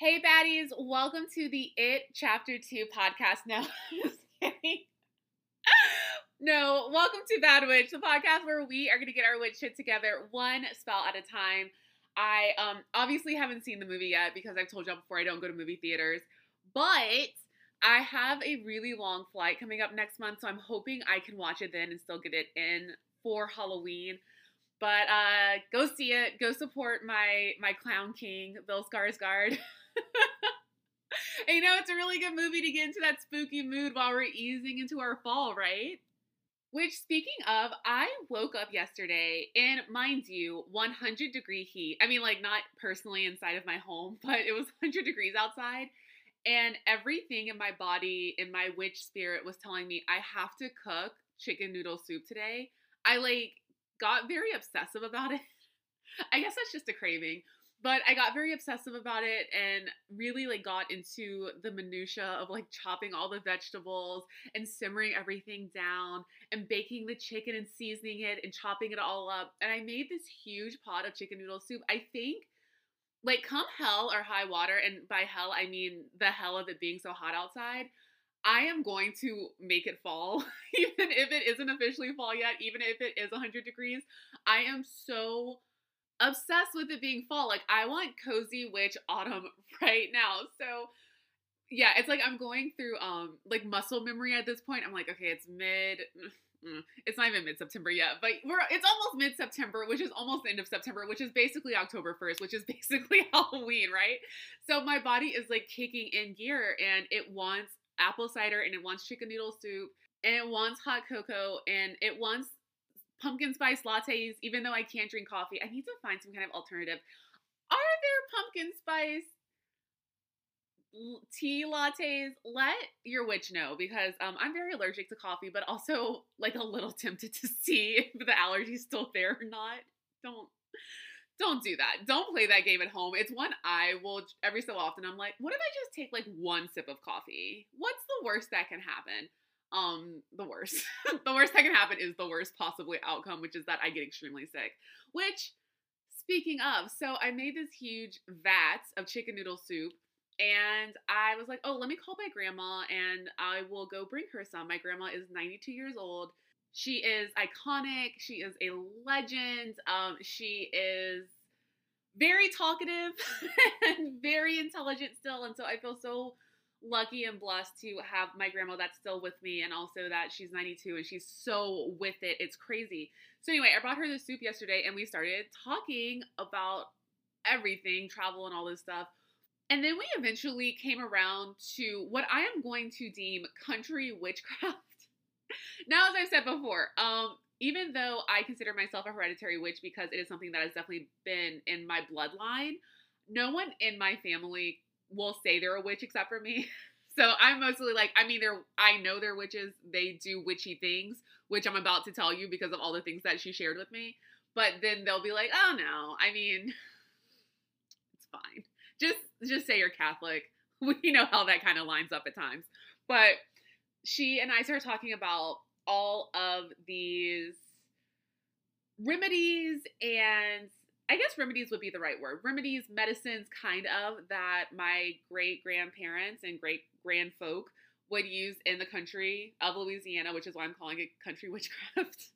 Hey, baddies, welcome to the It Chapter 2 podcast. No. No, welcome to Bad Witch, the podcast where we are going to get our witch shit together one spell at a time. I um obviously haven't seen the movie yet because I've told y'all before I don't go to movie theaters, but I have a really long flight coming up next month, so I'm hoping I can watch it then and still get it in for Halloween. But uh go see it, go support my my clown king, Bill Skarsgård. and you know, it's a really good movie to get into that spooky mood while we're easing into our fall, right? Which, speaking of, I woke up yesterday in, mind you, 100 degree heat. I mean, like, not personally inside of my home, but it was 100 degrees outside. And everything in my body, in my witch spirit, was telling me I have to cook chicken noodle soup today. I, like, got very obsessive about it. I guess that's just a craving but I got very obsessive about it and really like got into the minutia of like chopping all the vegetables and simmering everything down and baking the chicken and seasoning it and chopping it all up. And I made this huge pot of chicken noodle soup. I think like come hell or high water and by hell I mean the hell of it being so hot outside. I am going to make it fall, even if it isn't officially fall yet, even if it is 100 degrees. I am so obsessed with it being fall. Like I want cozy witch autumn right now. So yeah, it's like I'm going through um like muscle memory at this point. I'm like, okay, it's mid mm, it's not even mid September yet, but we're it's almost mid September, which is almost the end of September, which is basically October 1st, which is basically Halloween, right? So my body is like kicking in gear and it wants apple cider and it wants chicken noodle soup and it wants hot cocoa and it wants pumpkin spice lattes, even though I can't drink coffee. I need to find some kind of alternative. Are there pumpkin spice tea lattes? Let your witch know because um, I'm very allergic to coffee, but also like a little tempted to see if the allergy's still there or not. Don't don't do that. Don't play that game at home. It's one I will every so often. I'm like, what if I just take like one sip of coffee? What's the worst that can happen? Um the worst. The worst that can happen is the worst possibly outcome which is that i get extremely sick. Which speaking of so i made this huge vat of chicken noodle soup and i was like oh let me call my grandma and i will go bring her some. My grandma is 92 years old. She is iconic. She is a legend. Um she is very talkative and very intelligent still and so i feel so lucky and blessed to have my grandma that's still with me and also that she's 92 and she's so with it. It's crazy. So, anyway, I brought her the soup yesterday and we started talking about everything, travel and all this stuff. And then we eventually came around to what I am going to deem country witchcraft. now, as I've said before, um, even though I consider myself a hereditary witch because it is something that has definitely been in my bloodline, no one in my family will say they're a witch except for me. So I'm mostly like, I mean, they're I know they're witches. They do witchy things, which I'm about to tell you because of all the things that she shared with me. But then they'll be like, oh no, I mean, it's fine. Just just say you're Catholic. We know how that kind of lines up at times. But she and I started talking about all of these remedies and I guess remedies would be the right word. Remedies, medicines, kind of, that my great grandparents and great grand folk would use in the country of Louisiana, which is why I'm calling it country witchcraft,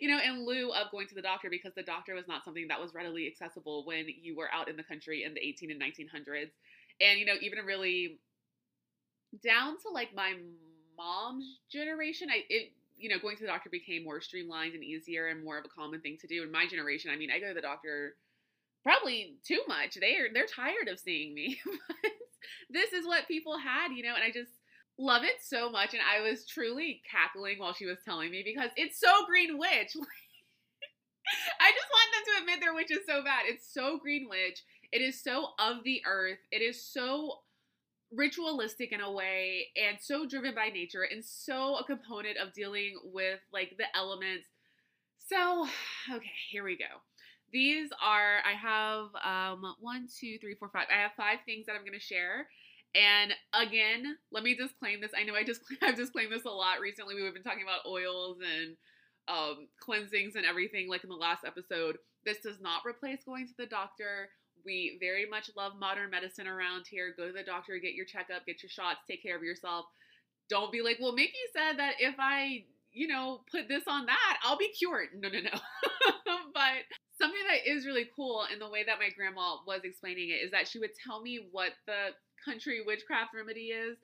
you know, in lieu of going to the doctor because the doctor was not something that was readily accessible when you were out in the country in the 18 and 1900s. And, you know, even really down to like my mom's generation, I, it, you know, going to the doctor became more streamlined and easier and more of a common thing to do. In my generation, I mean, I go to the doctor probably too much. They're they're tired of seeing me. this is what people had, you know, and I just love it so much. And I was truly cackling while she was telling me because it's so Green Witch. I just want them to admit their witch is so bad. It's so Green Witch. It is so of the earth. It is so ritualistic in a way and so driven by nature and so a component of dealing with like the elements. So, okay, here we go. These are, I have um, one, two, three, four, five. I have five things that I'm going to share. And again, let me disclaim this. I know I just I've disclaimed this a lot recently. We've been talking about oils and um, cleansings and everything like in the last episode. This does not replace going to the doctor. We very much love modern medicine around here. Go to the doctor, get your checkup, get your shots, take care of yourself. Don't be like, well, Mickey said that if I, you know, put this on that, I'll be cured. No, no, no. but something that is really cool in the way that my grandma was explaining it is that she would tell me what the country witchcraft remedy is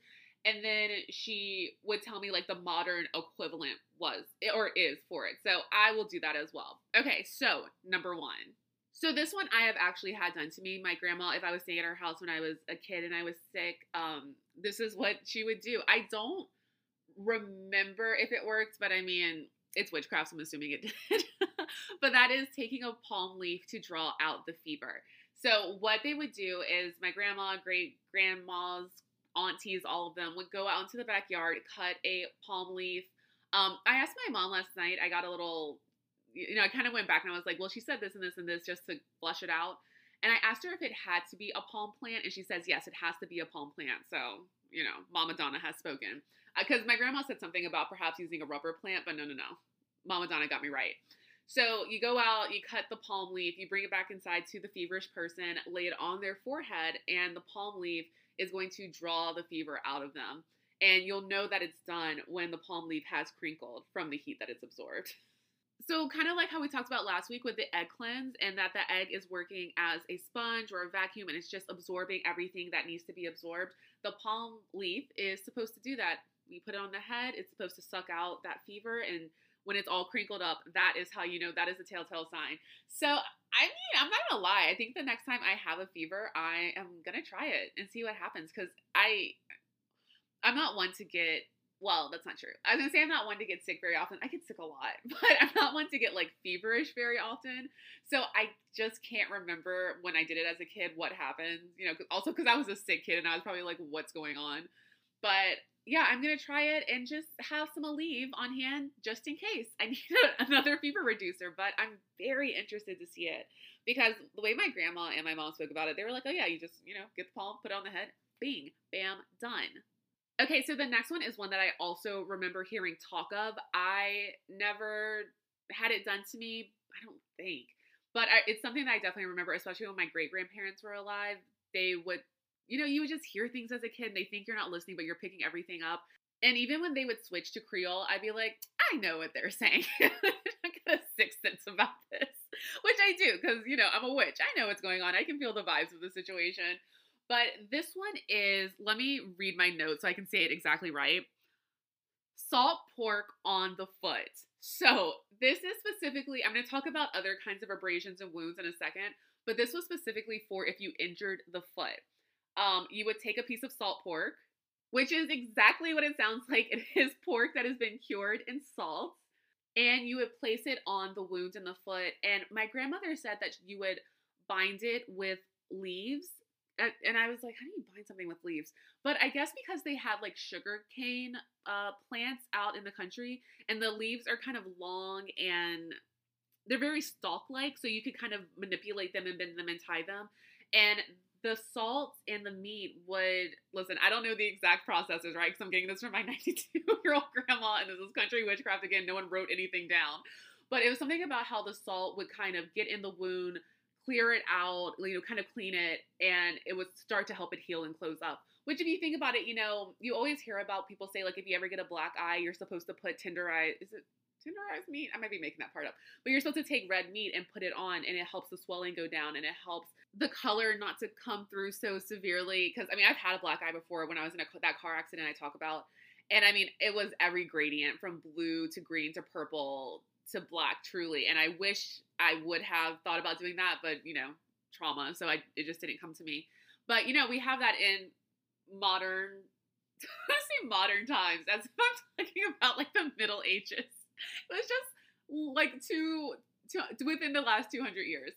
and then she would tell me like the modern equivalent was or is for it. So I will do that as well. Okay, so number one. So this one I have actually had done to me. My grandma, if I was staying at her house when I was a kid and I was sick, um, this is what she would do. I don't remember if it worked, but I mean, it's witchcraft, so I'm assuming it did. but that is taking a palm leaf to draw out the fever. So what they would do is my grandma, great grandmas, aunties, all of them would go out into the backyard, cut a palm leaf. Um, I asked my mom last night. I got a little, you know, I kind of went back and I was like, well, she said this and this and this just to flush it out. And I asked her if it had to be a palm plant, and she says yes, it has to be a palm plant. So you know, Mama Donna has spoken. Because uh, my grandma said something about perhaps using a rubber plant, but no, no, no. Mama Donna got me right. So you go out, you cut the palm leaf, you bring it back inside to the feverish person, lay it on their forehead, and the palm leaf is going to draw the fever out of them. And you'll know that it's done when the palm leaf has crinkled from the heat that it's absorbed. So, kind of like how we talked about last week with the egg cleanse, and that the egg is working as a sponge or a vacuum and it's just absorbing everything that needs to be absorbed. The palm leaf is supposed to do that. We put it on the head, it's supposed to suck out that fever and when it's all crinkled up, that is how you know that is a telltale sign. So, I mean, I'm not gonna lie. I think the next time I have a fever, I am gonna try it and see what happens because I, I'm not one to get. Well, that's not true. I was gonna say I'm not one to get sick very often. I get sick a lot, but I'm not one to get like feverish very often. So I just can't remember when I did it as a kid what happened. You know, also because I was a sick kid and I was probably like, "What's going on?" But yeah, I'm gonna try it and just have some Aleve on hand just in case I need another fever reducer. But I'm very interested to see it because the way my grandma and my mom spoke about it, they were like, "Oh yeah, you just you know get the palm, put it on the head, bing, bam, done." Okay, so the next one is one that I also remember hearing talk of. I never had it done to me. I don't think, but I, it's something that I definitely remember, especially when my great grandparents were alive. They would you know, you would just hear things as a kid and they think you're not listening, but you're picking everything up. And even when they would switch to Creole, I'd be like, I know what they're saying. I got a sixth sense about this, which I do because, you know, I'm a witch. I know what's going on. I can feel the vibes of the situation. But this one is, let me read my notes so I can say it exactly right. Salt pork on the foot. So, this is specifically, I'm going to talk about other kinds of abrasions and wounds in a second, but this was specifically for if you injured the foot um, you would take a piece of salt pork, which is exactly what it sounds like. It is pork that has been cured in salt, and you would place it on the wound in the foot. And my grandmother said that you would bind it with leaves. And I was like, how do you bind something with leaves? But I guess because they had like sugar cane uh, plants out in the country, and the leaves are kind of long and they're very stalk like, so you could kind of manipulate them and bend them and tie them. And the salt and the meat would listen. I don't know the exact processes, right? Because I'm getting this from my 92 year old grandma, and this is country witchcraft again. No one wrote anything down, but it was something about how the salt would kind of get in the wound, clear it out, you know, kind of clean it, and it would start to help it heal and close up. Which, if you think about it, you know, you always hear about people say like if you ever get a black eye, you're supposed to put tenderized. Is it tenderized meat? I might be making that part up, but you're supposed to take red meat and put it on, and it helps the swelling go down, and it helps the color not to come through so severely. Because I mean I've had a black eye before when I was in a, that car accident I talk about and I mean it was every gradient from blue to green to purple to black truly and I wish I would have thought about doing that but you know trauma so I it just didn't come to me. But you know we have that in modern I say modern times as if I'm talking about like the Middle Ages it was just like two, two within the last 200 years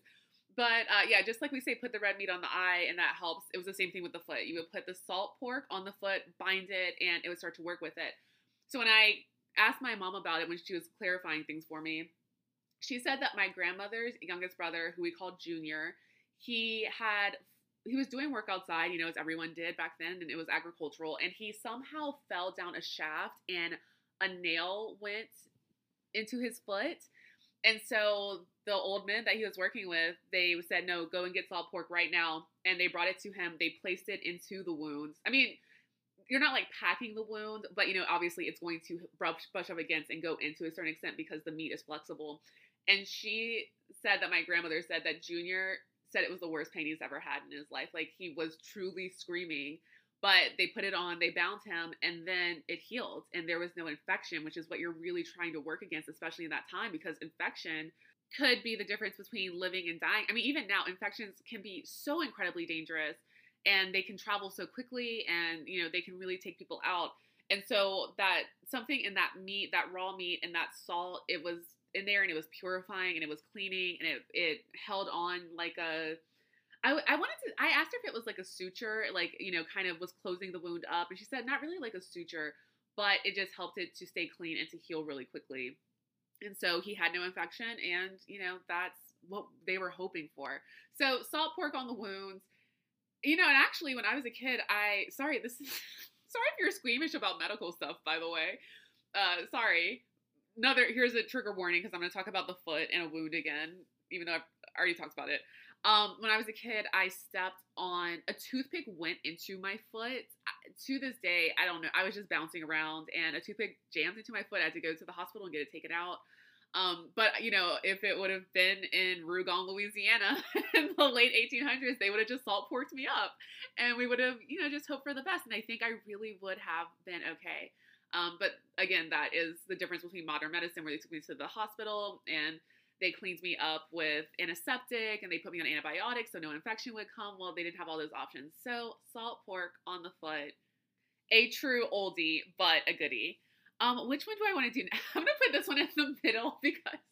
but uh, yeah, just like we say, put the red meat on the eye, and that helps. It was the same thing with the foot. You would put the salt pork on the foot, bind it, and it would start to work with it. So when I asked my mom about it when she was clarifying things for me, she said that my grandmother's youngest brother, who we called Junior, he had he was doing work outside, you know, as everyone did back then, and it was agricultural, and he somehow fell down a shaft and a nail went into his foot and so the old men that he was working with, they said, no, go and get salt pork right now. And they brought it to him. They placed it into the wounds. I mean, you're not like packing the wound, but you know, obviously it's going to brush, brush up against and go into a certain extent because the meat is flexible. And she said that my grandmother said that Junior said it was the worst pain he's ever had in his life. Like he was truly screaming but they put it on, they bound him, and then it healed, and there was no infection, which is what you're really trying to work against, especially in that time, because infection could be the difference between living and dying. I mean, even now, infections can be so incredibly dangerous, and they can travel so quickly, and you know they can really take people out. And so that something in that meat, that raw meat, and that salt, it was in there, and it was purifying, and it was cleaning, and it it held on like a I, I wanted to I asked her if it was like a suture, like, you know, kind of was closing the wound up. And she said, not really like a suture, but it just helped it to stay clean and to heal really quickly. And so he had no infection, and, you know, that's what they were hoping for. So salt pork on the wounds. You know, and actually, when I was a kid, I, sorry, this is, sorry if you're squeamish about medical stuff, by the way. Uh, sorry. Another, here's a trigger warning because I'm going to talk about the foot and a wound again, even though I've already talked about it. Um, when I was a kid, I stepped on a toothpick went into my foot. To this day, I don't know. I was just bouncing around, and a toothpick jammed into my foot. I had to go to the hospital and get it taken out. Um, but you know, if it would have been in Rougon, Louisiana, in the late 1800s, they would have just salt porked me up, and we would have, you know, just hoped for the best. And I think I really would have been okay. Um, but again, that is the difference between modern medicine, where they took me to the hospital and they cleaned me up with antiseptic and they put me on antibiotics so no infection would come. Well, they didn't have all those options. So, salt pork on the foot, a true oldie, but a goodie. Um, which one do I want to do? Now? I'm gonna put this one in the middle because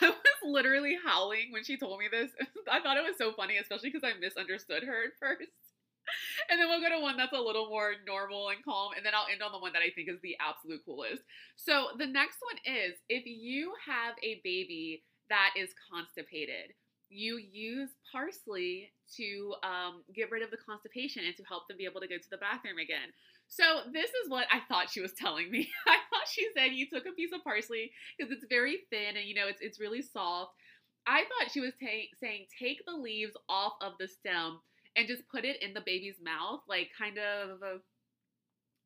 I was literally howling when she told me this. I thought it was so funny, especially because I misunderstood her at first. And then we'll go to one that's a little more normal and calm, and then I'll end on the one that I think is the absolute coolest. So the next one is if you have a baby that is constipated, you use parsley to um, get rid of the constipation and to help them be able to go to the bathroom again. So this is what I thought she was telling me. I thought she said you took a piece of parsley because it's very thin and you know it's it's really soft. I thought she was ta- saying take the leaves off of the stem and just put it in the baby's mouth, like kind of.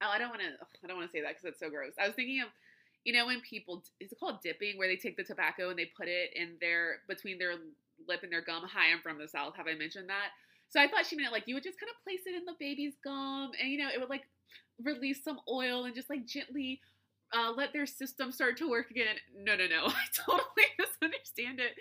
Oh, I don't want to. I don't want to say that because it's so gross. I was thinking of, you know, when people is it called dipping, where they take the tobacco and they put it in their between their lip and their gum. Hi, I'm from the south. Have I mentioned that? So I thought she meant like you would just kind of place it in the baby's gum, and you know, it would like release some oil and just like gently uh, let their system start to work again. No, no, no. I totally misunderstand it.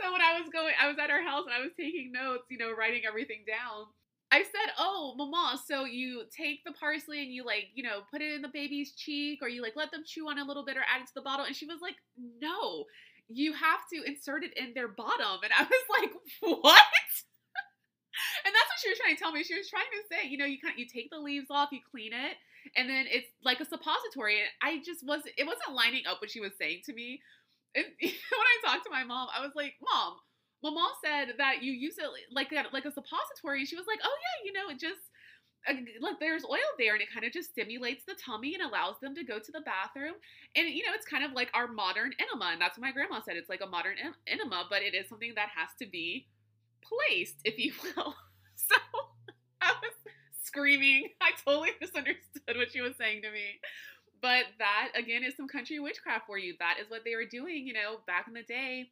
So when I was going, I was at her house and I was taking notes, you know, writing everything down. I said, "Oh, mama, so you take the parsley and you like, you know, put it in the baby's cheek, or you like let them chew on a little bit, or add it to the bottle." And she was like, "No, you have to insert it in their bottom." And I was like, "What?" and that's what she was trying to tell me. She was trying to say, you know, you kind of, you take the leaves off, you clean it, and then it's like a suppository. And I just wasn't it wasn't lining up what she was saying to me. And when I talked to my mom, I was like, "Mom, my mom said that you use it like like a suppository." She was like, "Oh yeah, you know, it just." Uh, like there's oil there and it kind of just stimulates the tummy and allows them to go to the bathroom and you know it's kind of like our modern enema and that's what my grandma said it's like a modern enema but it is something that has to be placed if you will so i was screaming. I totally misunderstood what she was saying to me. But that, again, is some country witchcraft for you. That is what they were doing, you know, back in the day.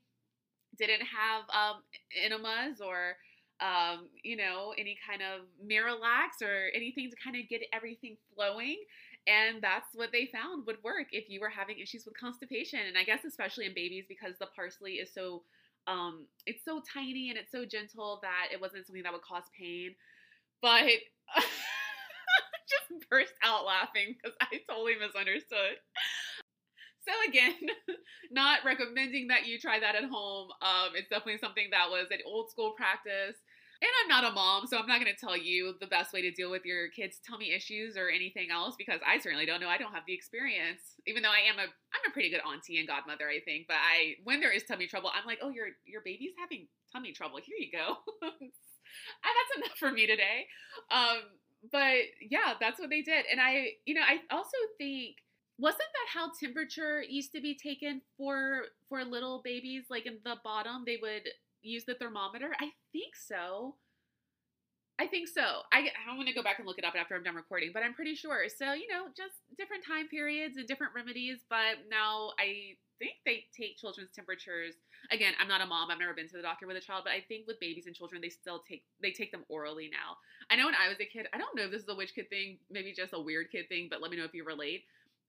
Didn't have um, enemas or, um, you know, any kind of Miralax or anything to kind of get everything flowing. And that's what they found would work if you were having issues with constipation. And I guess especially in babies because the parsley is so um, it's so tiny and it's so gentle that it wasn't something that would cause pain. But just burst out laughing because I totally misunderstood. So again, not recommending that you try that at home. Um, it's definitely something that was an old school practice. And I'm not a mom, so I'm not going to tell you the best way to deal with your kids' tummy issues or anything else because I certainly don't know. I don't have the experience. Even though I am a I'm a pretty good auntie and godmother, I think. But I when there is tummy trouble, I'm like, "Oh, your your baby's having tummy trouble. Here you go." that's enough for me today. Um, but yeah, that's what they did. And I, you know, I also think wasn't that how temperature used to be taken for for little babies like in the bottom they would use the thermometer? I think so. I think so. I i'm going to go back and look it up after i'm done recording but i'm pretty sure. So you know just different time periods and different remedies but now i think they take children's temperatures. Again i'm not a mom i've never been to the doctor with a child but i think with babies and children they still take they take them orally now. I know when i was a kid i don't know if this is a witch kid thing maybe just a weird kid thing but let me know if you relate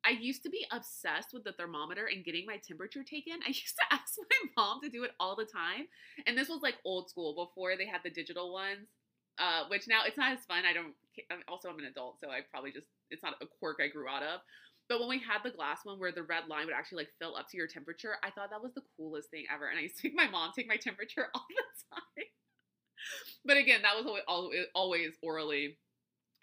I used to be obsessed with the thermometer and getting my temperature taken. I used to ask my mom to do it all the time. And this was like old school before they had the digital ones, uh, which now it's not as fun. I don't, also, I'm an adult, so I probably just, it's not a quirk I grew out of. But when we had the glass one where the red line would actually like fill up to your temperature, I thought that was the coolest thing ever. And I used to make my mom take my temperature all the time. but again, that was always, always orally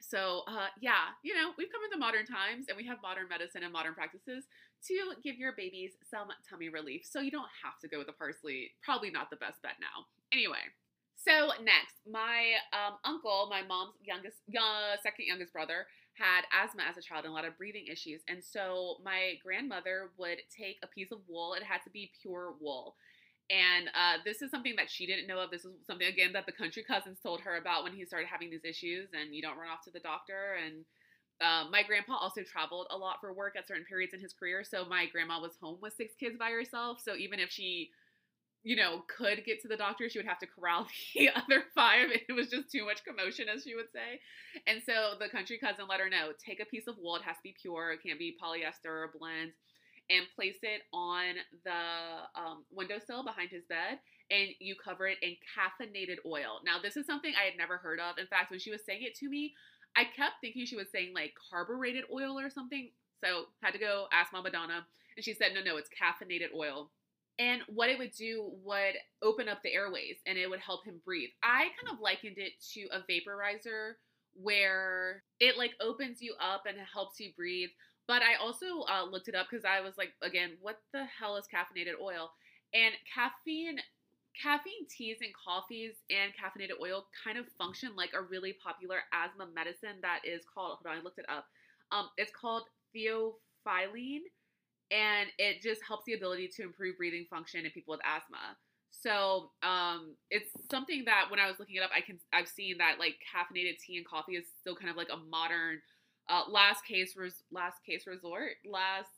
so, uh, yeah, you know, we've come into modern times and we have modern medicine and modern practices to give your babies some tummy relief. So you don't have to go with the parsley. Probably not the best bet now. Anyway, so next, my um, uncle, my mom's youngest, uh, second youngest brother, had asthma as a child and a lot of breathing issues. And so my grandmother would take a piece of wool. It had to be pure wool. And uh, this is something that she didn't know of. This is something, again, that the country cousins told her about when he started having these issues, and you don't run off to the doctor. And uh, my grandpa also traveled a lot for work at certain periods in his career. So my grandma was home with six kids by herself. So even if she, you know, could get to the doctor, she would have to corral the other five. It was just too much commotion, as she would say. And so the country cousin let her know take a piece of wool. It has to be pure, it can't be polyester or blend and place it on the um, windowsill behind his bed and you cover it in caffeinated oil. Now, this is something I had never heard of. In fact, when she was saying it to me, I kept thinking she was saying like carbureted oil or something. So had to go ask Mama Donna, and she said, no, no, it's caffeinated oil. And what it would do would open up the airways and it would help him breathe. I kind of likened it to a vaporizer where it like opens you up and helps you breathe but I also uh, looked it up because I was like, again, what the hell is caffeinated oil? And caffeine, caffeine teas and coffees and caffeinated oil kind of function like a really popular asthma medicine that is called. Hold on, I looked it up. Um, it's called theophylline, and it just helps the ability to improve breathing function in people with asthma. So um, it's something that when I was looking it up, I can I've seen that like caffeinated tea and coffee is still kind of like a modern uh, last case res- last case resort. Last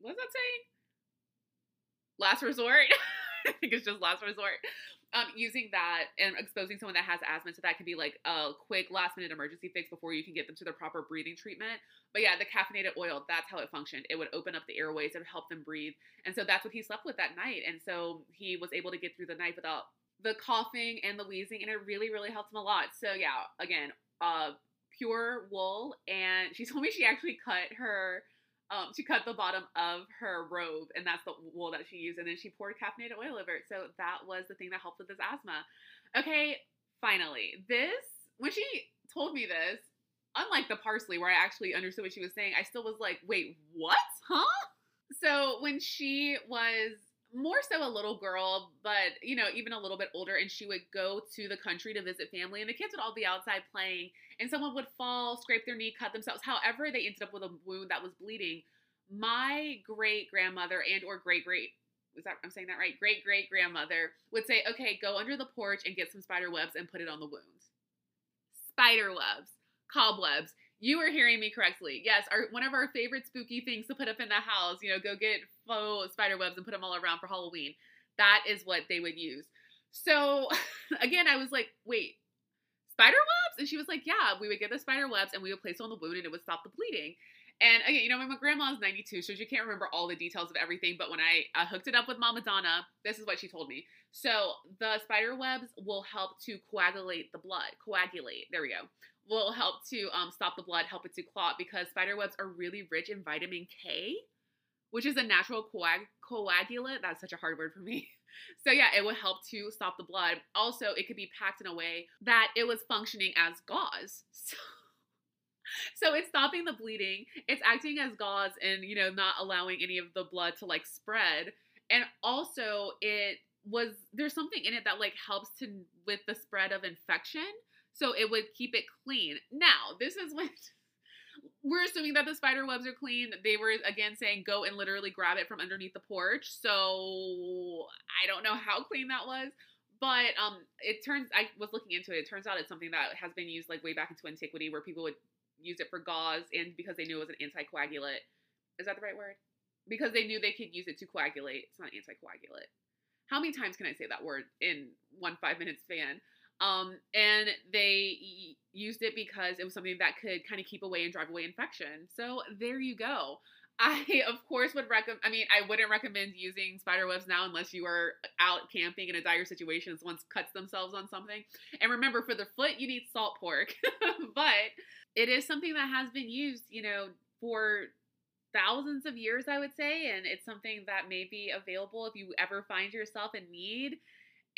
what's that saying? Last resort. I think it's just last resort. Um, using that and exposing someone that has asthma, so that can be like a quick last minute emergency fix before you can get them to their proper breathing treatment. But yeah, the caffeinated oil, that's how it functioned. It would open up the airways, and help them breathe. And so that's what he slept with that night. And so he was able to get through the night without the coughing and the wheezing, and it really, really helped him a lot. So yeah, again, uh, pure wool, and she told me she actually cut her. Um, she cut the bottom of her robe, and that's the wool that she used. And then she poured caffeinated oil over it. So that was the thing that helped with his asthma. Okay, finally, this when she told me this, unlike the parsley where I actually understood what she was saying, I still was like, wait, what? Huh? So when she was more so a little girl, but you know, even a little bit older, and she would go to the country to visit family, and the kids would all be outside playing, and someone would fall, scrape their knee, cut themselves. However, they ended up with a wound that was bleeding. My great grandmother and or great great is that I'm saying that right? Great great grandmother would say, "Okay, go under the porch and get some spider webs and put it on the wound." Spider webs, cobwebs. You are hearing me correctly. Yes, our one of our favorite spooky things to put up in the house. You know, go get faux spider webs and put them all around for Halloween. That is what they would use. So again, I was like, wait, spider webs? And she was like, yeah, we would get the spider webs and we would place on the wound and it would stop the bleeding. And again, you know, my grandma is 92, so she can't remember all the details of everything. But when I hooked it up with Mama Donna, this is what she told me. So the spider webs will help to coagulate the blood. Coagulate. There we go will help to um, stop the blood, help it to clot because spider webs are really rich in vitamin K, which is a natural coag- coagulant. That's such a hard word for me. So yeah, it will help to stop the blood. Also, it could be packed in a way that it was functioning as gauze. So, so it's stopping the bleeding. It's acting as gauze and you know not allowing any of the blood to like spread. And also, it was there's something in it that like helps to with the spread of infection so it would keep it clean. Now, this is when we're assuming that the spider webs are clean. They were again saying go and literally grab it from underneath the porch. So I don't know how clean that was. But um, it turns I was looking into it. It turns out it's something that has been used like way back into antiquity, where people would use it for gauze, and because they knew it was an anticoagulant. Is that the right word? Because they knew they could use it to coagulate. It's not anticoagulant. How many times can I say that word in one five minute span? Um, and they used it because it was something that could kind of keep away and drive away infection. So there you go. I, of course, would recommend. I mean, I wouldn't recommend using spider webs now unless you are out camping in a dire situation. Someone cuts themselves on something. And remember, for the foot, you need salt pork. but it is something that has been used, you know, for thousands of years, I would say. And it's something that may be available if you ever find yourself in need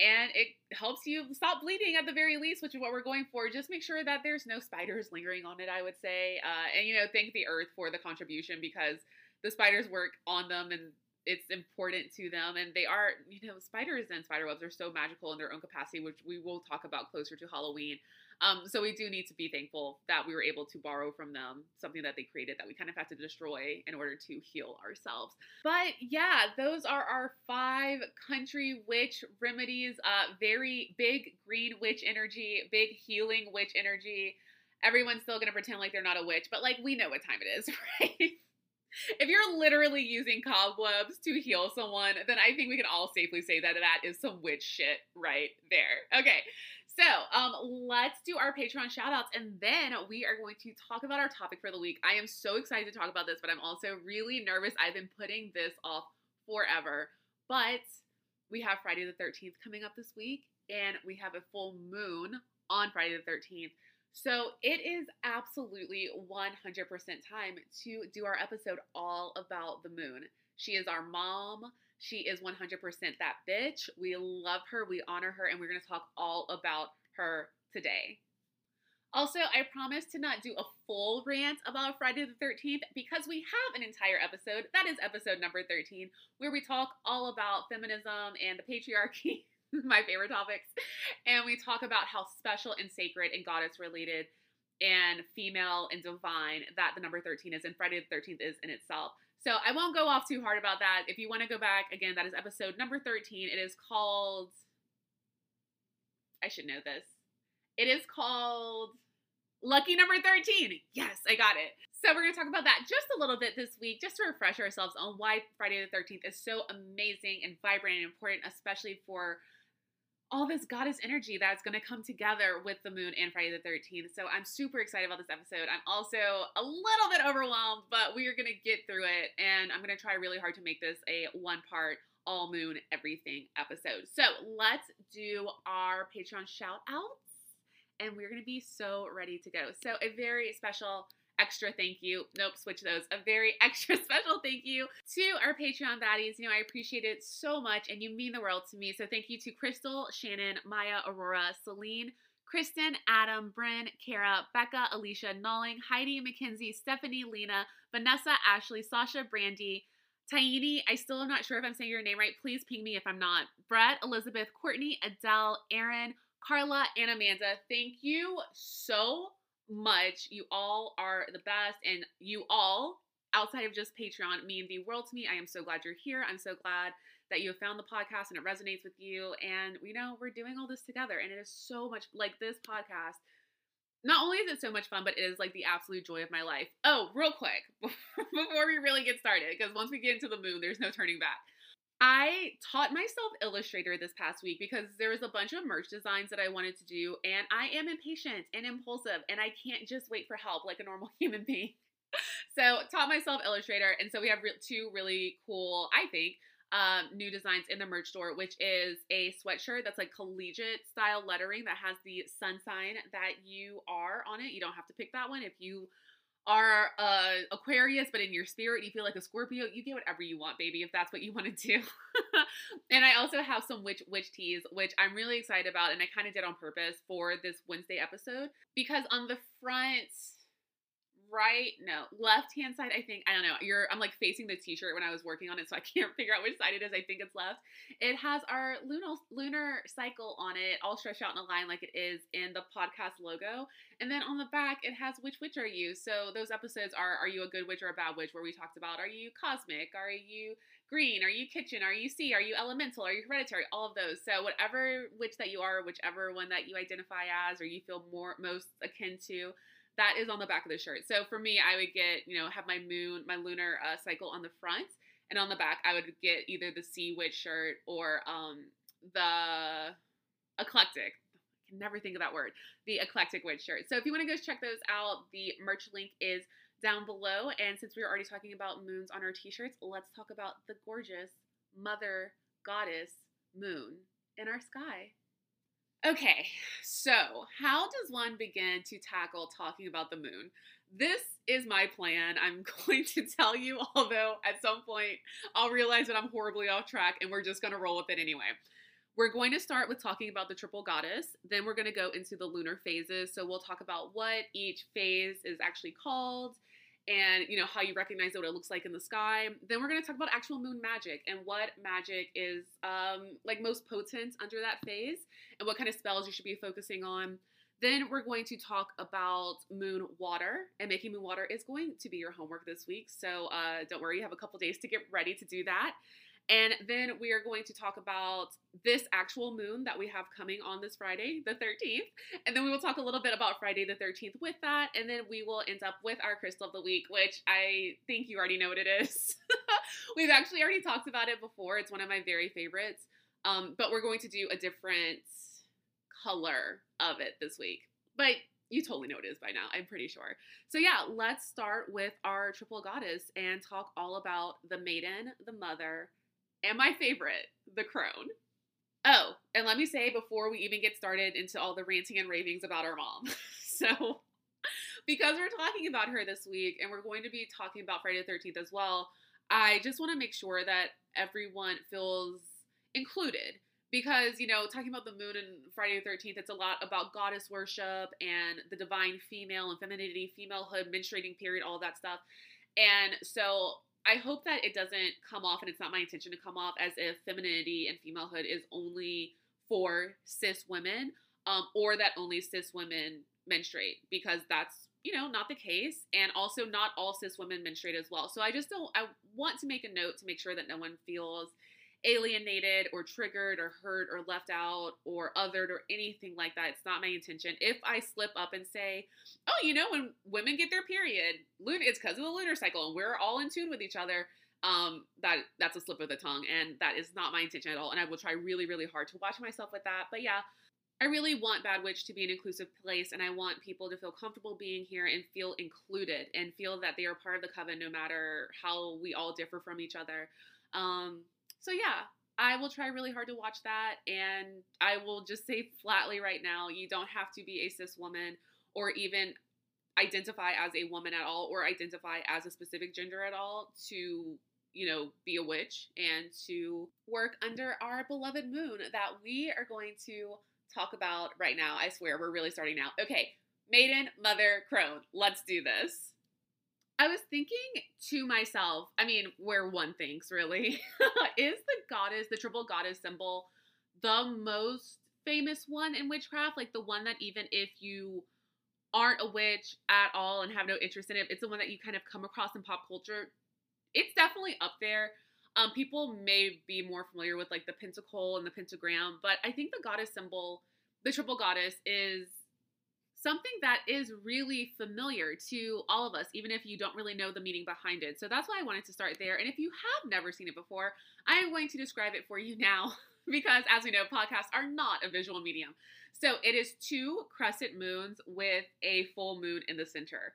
and it helps you stop bleeding at the very least, which is what we're going for. Just make sure that there's no spiders lingering on it, I would say. Uh, and, you know, thank the earth for the contribution because the spiders work on them and it's important to them and they are you know spiders and spider webs are so magical in their own capacity which we will talk about closer to halloween um, so we do need to be thankful that we were able to borrow from them something that they created that we kind of have to destroy in order to heal ourselves but yeah those are our five country witch remedies uh, very big green witch energy big healing witch energy everyone's still gonna pretend like they're not a witch but like we know what time it is right if you're literally using cobwebs to heal someone, then I think we can all safely say that that is some witch shit right there. Okay. So, um, let's do our Patreon shout outs and then we are going to talk about our topic for the week. I am so excited to talk about this, but I'm also really nervous. I've been putting this off forever, but we have Friday the 13th coming up this week and we have a full moon on Friday the 13th. So it is absolutely 100% time to do our episode all about the moon. She is our mom. She is 100% that bitch. We love her, we honor her, and we're going to talk all about her today. Also, I promise to not do a full rant about Friday the 13th because we have an entire episode, that is episode number 13, where we talk all about feminism and the patriarchy my favorite topics. And we talk about how special and sacred and goddess related and female and divine that the number 13 is and Friday the 13th is in itself. So I won't go off too hard about that. If you want to go back, again, that is episode number 13. It is called, I should know this. It is called Lucky number 13. Yes, I got it. So we're going to talk about that just a little bit this week, just to refresh ourselves on why Friday the 13th is so amazing and vibrant and important, especially for all this goddess energy that's going to come together with the moon and Friday the 13th. So I'm super excited about this episode. I'm also a little bit overwhelmed, but we are going to get through it. And I'm going to try really hard to make this a one part, all moon, everything episode. So let's do our Patreon shout outs. And we're going to be so ready to go. So, a very special extra thank you. Nope, switch those. A very extra special thank you to our Patreon baddies. You know, I appreciate it so much and you mean the world to me. So thank you to Crystal, Shannon, Maya, Aurora, Celine, Kristen, Adam, Bryn, Kara, Becca, Alicia, Nalling, Heidi, Mackenzie, Stephanie, Lena, Vanessa, Ashley, Sasha, Brandy, Taini, I still am not sure if I'm saying your name right. Please ping me if I'm not. Brett, Elizabeth, Courtney, Adele, Aaron, Carla, and Amanda. Thank you so much. You all are the best, and you all, outside of just Patreon, mean the world to me. I am so glad you're here. I'm so glad that you have found the podcast and it resonates with you. And we know we're doing all this together, and it is so much like this podcast. Not only is it so much fun, but it is like the absolute joy of my life. Oh, real quick, before we really get started, because once we get into the moon, there's no turning back. I taught myself Illustrator this past week because there was a bunch of merch designs that I wanted to do, and I am impatient and impulsive, and I can't just wait for help like a normal human being. so taught myself Illustrator, and so we have re- two really cool, I think, um, new designs in the merch store, which is a sweatshirt that's like collegiate style lettering that has the sun sign that you are on it. You don't have to pick that one if you are uh, Aquarius, but in your spirit you feel like a Scorpio, you get whatever you want, baby, if that's what you want to do. and I also have some witch witch teas, which I'm really excited about, and I kind of did on purpose for this Wednesday episode because on the front right no left hand side i think i don't know you're i'm like facing the t-shirt when i was working on it so i can't figure out which side it is i think it's left. It has our lunar lunar cycle on it all stretched out in a line like it is in the podcast logo and then on the back it has which witch are you so those episodes are are you a good witch or a bad witch where we talked about are you cosmic are you green are you kitchen are you sea are you elemental are you hereditary all of those so whatever witch that you are whichever one that you identify as or you feel more most akin to that is on the back of the shirt. So for me, I would get, you know, have my moon, my lunar uh, cycle on the front, and on the back, I would get either the Sea Witch shirt or um, the eclectic. I can never think of that word. The eclectic witch shirt. So if you want to go check those out, the merch link is down below. And since we were already talking about moons on our t-shirts, let's talk about the gorgeous mother goddess moon in our sky. Okay, so how does one begin to tackle talking about the moon? This is my plan. I'm going to tell you, although at some point I'll realize that I'm horribly off track and we're just going to roll with it anyway. We're going to start with talking about the triple goddess. Then we're going to go into the lunar phases. So we'll talk about what each phase is actually called and you know how you recognize what it looks like in the sky. Then we're going to talk about actual moon magic and what magic is um, like most potent under that phase and what kind of spells you should be focusing on. Then we're going to talk about moon water, and making moon water is going to be your homework this week. So uh, don't worry, you have a couple days to get ready to do that. And then we are going to talk about this actual moon that we have coming on this Friday, the 13th. And then we will talk a little bit about Friday the 13th with that. And then we will end up with our crystal of the week, which I think you already know what it is. We've actually already talked about it before. It's one of my very favorites. Um, but we're going to do a different color of it this week. But you totally know what it is by now, I'm pretty sure. So, yeah, let's start with our triple goddess and talk all about the maiden, the mother, and my favorite, the crone. Oh, and let me say before we even get started into all the ranting and ravings about our mom. so, because we're talking about her this week and we're going to be talking about Friday the 13th as well, I just want to make sure that everyone feels included. Because, you know, talking about the moon and Friday the 13th, it's a lot about goddess worship and the divine female and femininity, femalehood, menstruating period, all that stuff. And so I hope that it doesn't come off, and it's not my intention to come off as if femininity and femalehood is only for cis women, um, or that only cis women menstruate, because that's you know not the case, and also not all cis women menstruate as well. So I just don't. I want to make a note to make sure that no one feels alienated or triggered or hurt or left out or othered or anything like that. It's not my intention. If I slip up and say, oh, you know, when women get their period, it's because of the lunar cycle and we're all in tune with each other. Um, that that's a slip of the tongue, and that is not my intention at all. And I will try really, really hard to watch myself with that. But yeah, I really want Bad Witch to be an inclusive place, and I want people to feel comfortable being here and feel included and feel that they are part of the coven, no matter how we all differ from each other. Um, so yeah, I will try really hard to watch that. And I will just say flatly right now, you don't have to be a cis woman or even identify as a woman at all or identify as a specific gender at all to you know be a witch and to work under our beloved moon that we are going to talk about right now i swear we're really starting now okay maiden mother crone let's do this I was thinking to myself, I mean, where one thinks really, is the goddess, the triple goddess symbol, the most famous one in witchcraft? Like the one that even if you aren't a witch at all and have no interest in it, it's the one that you kind of come across in pop culture. It's definitely up there. Um, people may be more familiar with like the pentacle and the pentagram, but I think the goddess symbol, the triple goddess, is something that is really familiar to all of us, even if you don't really know the meaning behind it. So that's why I wanted to start there. And if you have never seen it before, I am going to describe it for you now because, as we know, podcasts are not a visual medium. So it is two crescent moons with a full moon in the center.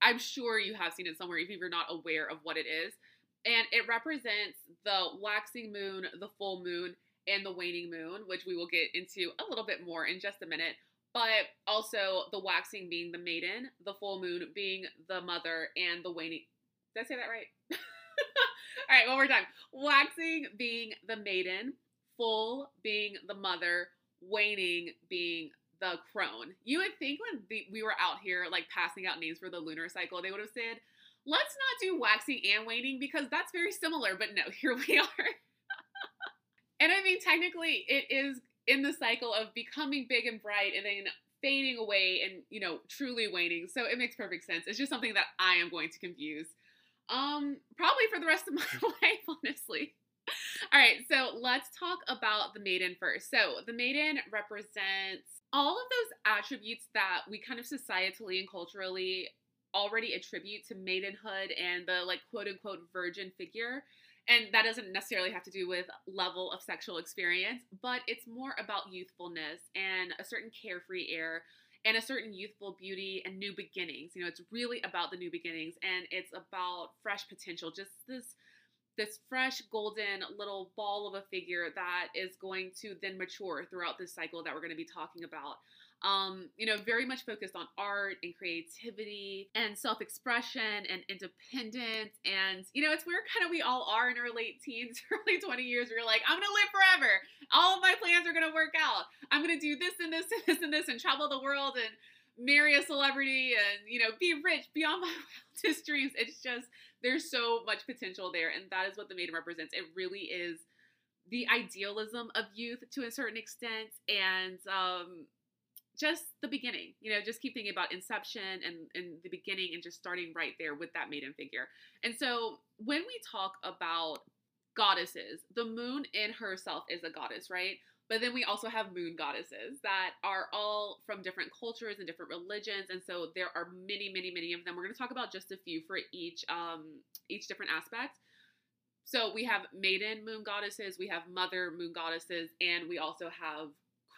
I'm sure you have seen it somewhere, even if you're not aware of what it is. And it represents the waxing moon, the full moon, and the waning moon, which we will get into a little bit more in just a minute but also the waxing being the maiden, the full moon being the mother, and the waning. Did I say that right? All right, one more time. Waxing being the maiden, full being the mother, waning being the crone. You would think when the, we were out here like passing out names for the lunar cycle, they would have said, let's not do waxing and waning because that's very similar. But no, here we are. and I mean, technically, it is in the cycle of becoming big and bright and then fading away and, you know, truly waning. So it makes perfect sense. It's just something that I am going to confuse. Um, probably for the rest of my life, honestly. All right, so let's talk about the maiden first. So, the maiden represents all of those attributes that we kind of societally and culturally already attribute to maidenhood and the like quote unquote virgin figure. And that doesn't necessarily have to do with level of sexual experience, but it's more about youthfulness and a certain carefree air and a certain youthful beauty and new beginnings. You know, it's really about the new beginnings and it's about fresh potential, just this this fresh golden little ball of a figure that is going to then mature throughout this cycle that we're going to be talking about. Um, you know, very much focused on art and creativity and self expression and independence. And, you know, it's where kind of we all are in our late teens, early 20 years. We're like, I'm going to live forever. All of my plans are going to work out. I'm going to do this and this and this and this and travel the world and marry a celebrity and, you know, be rich beyond my wildest dreams. It's just, there's so much potential there. And that is what the maiden represents. It really is the idealism of youth to a certain extent and um, just the beginning. You know, just keep thinking about inception and, and the beginning and just starting right there with that maiden figure. And so when we talk about goddesses, the moon in herself is a goddess, right? But then we also have moon goddesses that are all from different cultures and different religions, and so there are many, many, many of them. We're going to talk about just a few for each um, each different aspect. So we have maiden moon goddesses, we have mother moon goddesses, and we also have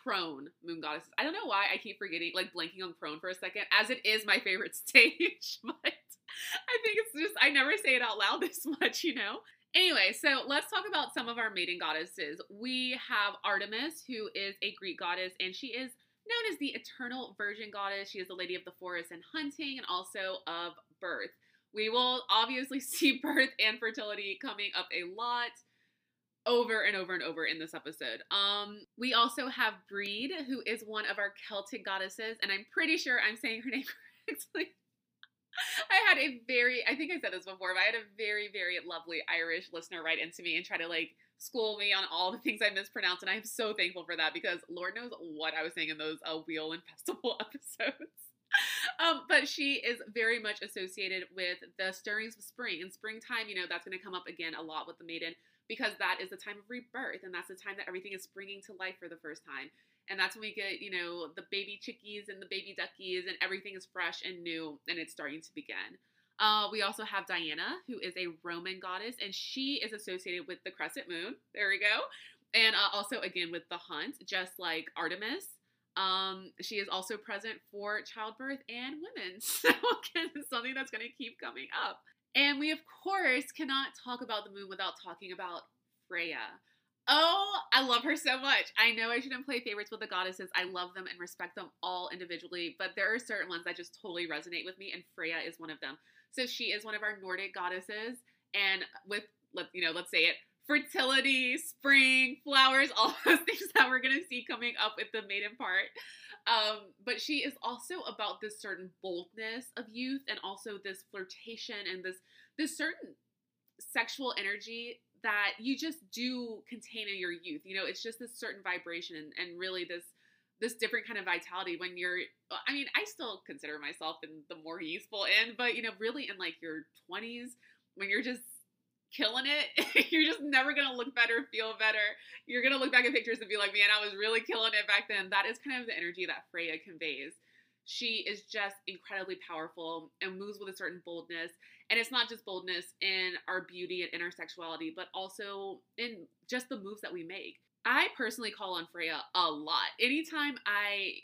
crone moon goddesses. I don't know why I keep forgetting, like blanking on crone for a second, as it is my favorite stage, but I think it's just I never say it out loud this much, you know. Anyway, so let's talk about some of our maiden goddesses. We have Artemis, who is a Greek goddess, and she is known as the eternal virgin goddess. She is the lady of the forest and hunting, and also of birth. We will obviously see birth and fertility coming up a lot over and over and over in this episode. Um, we also have Breed, who is one of our Celtic goddesses, and I'm pretty sure I'm saying her name correctly. I had a very, I think I said this before, but I had a very, very lovely Irish listener write into me and try to like school me on all the things I mispronounced. And I'm so thankful for that because Lord knows what I was saying in those uh, Wheel and Festival episodes. um, but she is very much associated with the stirrings of spring. And springtime, you know, that's going to come up again a lot with the maiden because that is the time of rebirth and that's the time that everything is springing to life for the first time. And that's when we get, you know, the baby chickies and the baby duckies, and everything is fresh and new, and it's starting to begin. Uh, we also have Diana, who is a Roman goddess, and she is associated with the crescent moon. There we go. And uh, also, again, with the hunt, just like Artemis. Um, she is also present for childbirth and women. So, again, something that's going to keep coming up. And we, of course, cannot talk about the moon without talking about Freya. Oh, I love her so much. I know I shouldn't play favorites with the goddesses. I love them and respect them all individually, but there are certain ones that just totally resonate with me, and Freya is one of them. So she is one of our Nordic goddesses, and with let you know, let's say it, fertility, spring, flowers, all those things that we're gonna see coming up with the maiden part. Um, but she is also about this certain boldness of youth, and also this flirtation and this this certain sexual energy that you just do contain in your youth. You know, it's just this certain vibration and, and really this this different kind of vitality when you're I mean, I still consider myself in the more youthful end, but you know, really in like your 20s when you're just killing it, you're just never gonna look better, feel better. You're gonna look back at pictures and be like, man, I was really killing it back then. That is kind of the energy that Freya conveys she is just incredibly powerful and moves with a certain boldness. And it's not just boldness in our beauty and intersexuality, but also in just the moves that we make. I personally call on Freya a lot. Anytime I